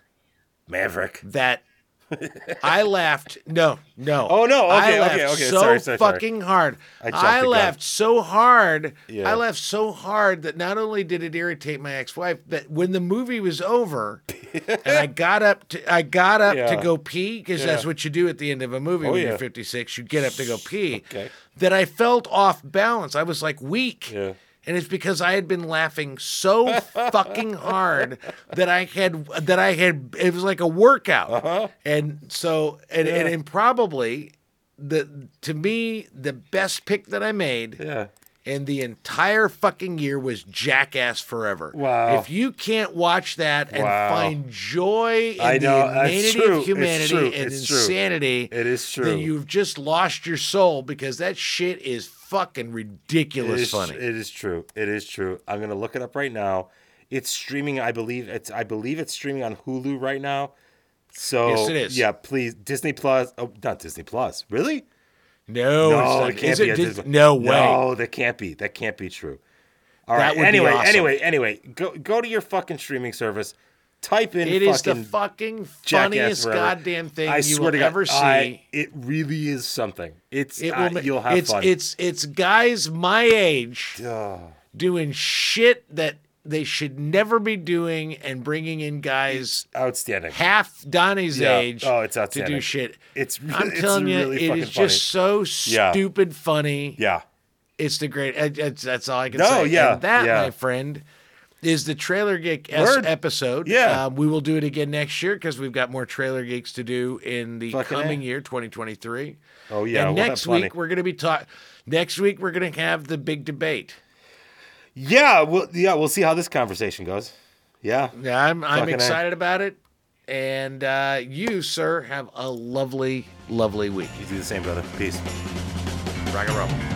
[SPEAKER 8] Maverick.
[SPEAKER 7] that I laughed. No, no.
[SPEAKER 8] Oh, no.
[SPEAKER 7] I
[SPEAKER 8] Okay,
[SPEAKER 7] laughed
[SPEAKER 8] okay, okay.
[SPEAKER 7] So
[SPEAKER 8] Sorry, sorry, sorry.
[SPEAKER 7] fucking hard.
[SPEAKER 8] I
[SPEAKER 7] I
[SPEAKER 8] the gun.
[SPEAKER 7] laughed so hard.
[SPEAKER 8] Yeah.
[SPEAKER 7] I laughed so hard that not only did it irritate my ex-wife, that when the movie was over, and I got up to I got up to go pee because
[SPEAKER 8] Yeah.
[SPEAKER 7] that's what you do at the end of a movie
[SPEAKER 8] Oh,
[SPEAKER 7] when
[SPEAKER 8] yeah.
[SPEAKER 7] you're 56. You get up to go pee.
[SPEAKER 8] Okay.
[SPEAKER 7] That I felt off balance. I was like weak.
[SPEAKER 8] Yeah.
[SPEAKER 7] And it's because I had been laughing so fucking hard that I had that I had it was like a workout.
[SPEAKER 8] Uh-huh.
[SPEAKER 7] And so and, and,
[SPEAKER 8] Yeah.
[SPEAKER 7] and probably the to me the best pick that I made
[SPEAKER 8] Yeah.
[SPEAKER 7] in the entire fucking year was Jackass Forever.
[SPEAKER 8] Wow.
[SPEAKER 7] If you can't watch that and
[SPEAKER 8] Wow.
[SPEAKER 7] find joy in
[SPEAKER 8] I know,
[SPEAKER 7] the inanity
[SPEAKER 8] true.
[SPEAKER 7] of humanity
[SPEAKER 8] true.
[SPEAKER 7] and
[SPEAKER 8] It's true.
[SPEAKER 7] insanity,
[SPEAKER 8] It is true.
[SPEAKER 7] then you've just lost your soul because that shit is fucking ridiculous
[SPEAKER 8] is,
[SPEAKER 7] funny.
[SPEAKER 8] It is true. It is true. I'm gonna look it up right now. It's streaming. I believe it's. I believe it's streaming on Hulu right now. So
[SPEAKER 7] Yes, it is.
[SPEAKER 8] Yeah, please, Disney Plus. Oh, not Disney Plus. Really?
[SPEAKER 7] No,
[SPEAKER 8] no, it can't
[SPEAKER 7] Is
[SPEAKER 8] be.
[SPEAKER 7] it Dis- no way.
[SPEAKER 8] No, that can't be. That can't be true. All
[SPEAKER 7] That
[SPEAKER 8] right. Anyway,
[SPEAKER 7] awesome.
[SPEAKER 8] anyway, anyway, go go to your fucking streaming service. Type in.
[SPEAKER 7] It is the
[SPEAKER 8] fucking
[SPEAKER 7] funniest
[SPEAKER 8] Forever.
[SPEAKER 7] goddamn thing
[SPEAKER 8] I
[SPEAKER 7] you
[SPEAKER 8] swear
[SPEAKER 7] will
[SPEAKER 8] to God,
[SPEAKER 7] ever see.
[SPEAKER 8] I- it really is something. It's
[SPEAKER 7] It
[SPEAKER 8] uh,
[SPEAKER 7] will
[SPEAKER 8] you'll have
[SPEAKER 7] it's,
[SPEAKER 8] fun.
[SPEAKER 7] It's it's guys my age doing shit that they should never be doing and bringing in guys
[SPEAKER 8] outstanding
[SPEAKER 7] half Donnie's
[SPEAKER 8] Yeah.
[SPEAKER 7] age
[SPEAKER 8] Oh, it's
[SPEAKER 7] to do shit.
[SPEAKER 8] It's
[SPEAKER 7] I'm
[SPEAKER 8] it's
[SPEAKER 7] telling you,
[SPEAKER 8] really
[SPEAKER 7] it is just so
[SPEAKER 8] Yeah.
[SPEAKER 7] stupid funny.
[SPEAKER 8] Yeah.
[SPEAKER 7] It's the great. it- It's, that's all I can
[SPEAKER 8] No,
[SPEAKER 7] say.
[SPEAKER 8] yeah,
[SPEAKER 7] And that,
[SPEAKER 8] yeah.
[SPEAKER 7] my friend, is the Trailer Geek S episode.
[SPEAKER 8] Yeah.
[SPEAKER 7] Um, we will do it again next year because we've got more Trailer Geeks to do in the
[SPEAKER 8] Fucking A.
[SPEAKER 7] coming year, 2023.
[SPEAKER 8] Oh, yeah,
[SPEAKER 7] And
[SPEAKER 8] we'll have
[SPEAKER 7] next
[SPEAKER 8] plenty.
[SPEAKER 7] week we're going to be talking. Next week we're going to have the big debate.
[SPEAKER 8] Yeah, well, yeah, we'll see how this conversation goes. Yeah,
[SPEAKER 7] Yeah, I'm I'm
[SPEAKER 8] Fucking A.
[SPEAKER 7] excited about it. And uh, you, sir, have a lovely, lovely week.
[SPEAKER 8] You do the same, brother. Peace.
[SPEAKER 7] Rock and roll.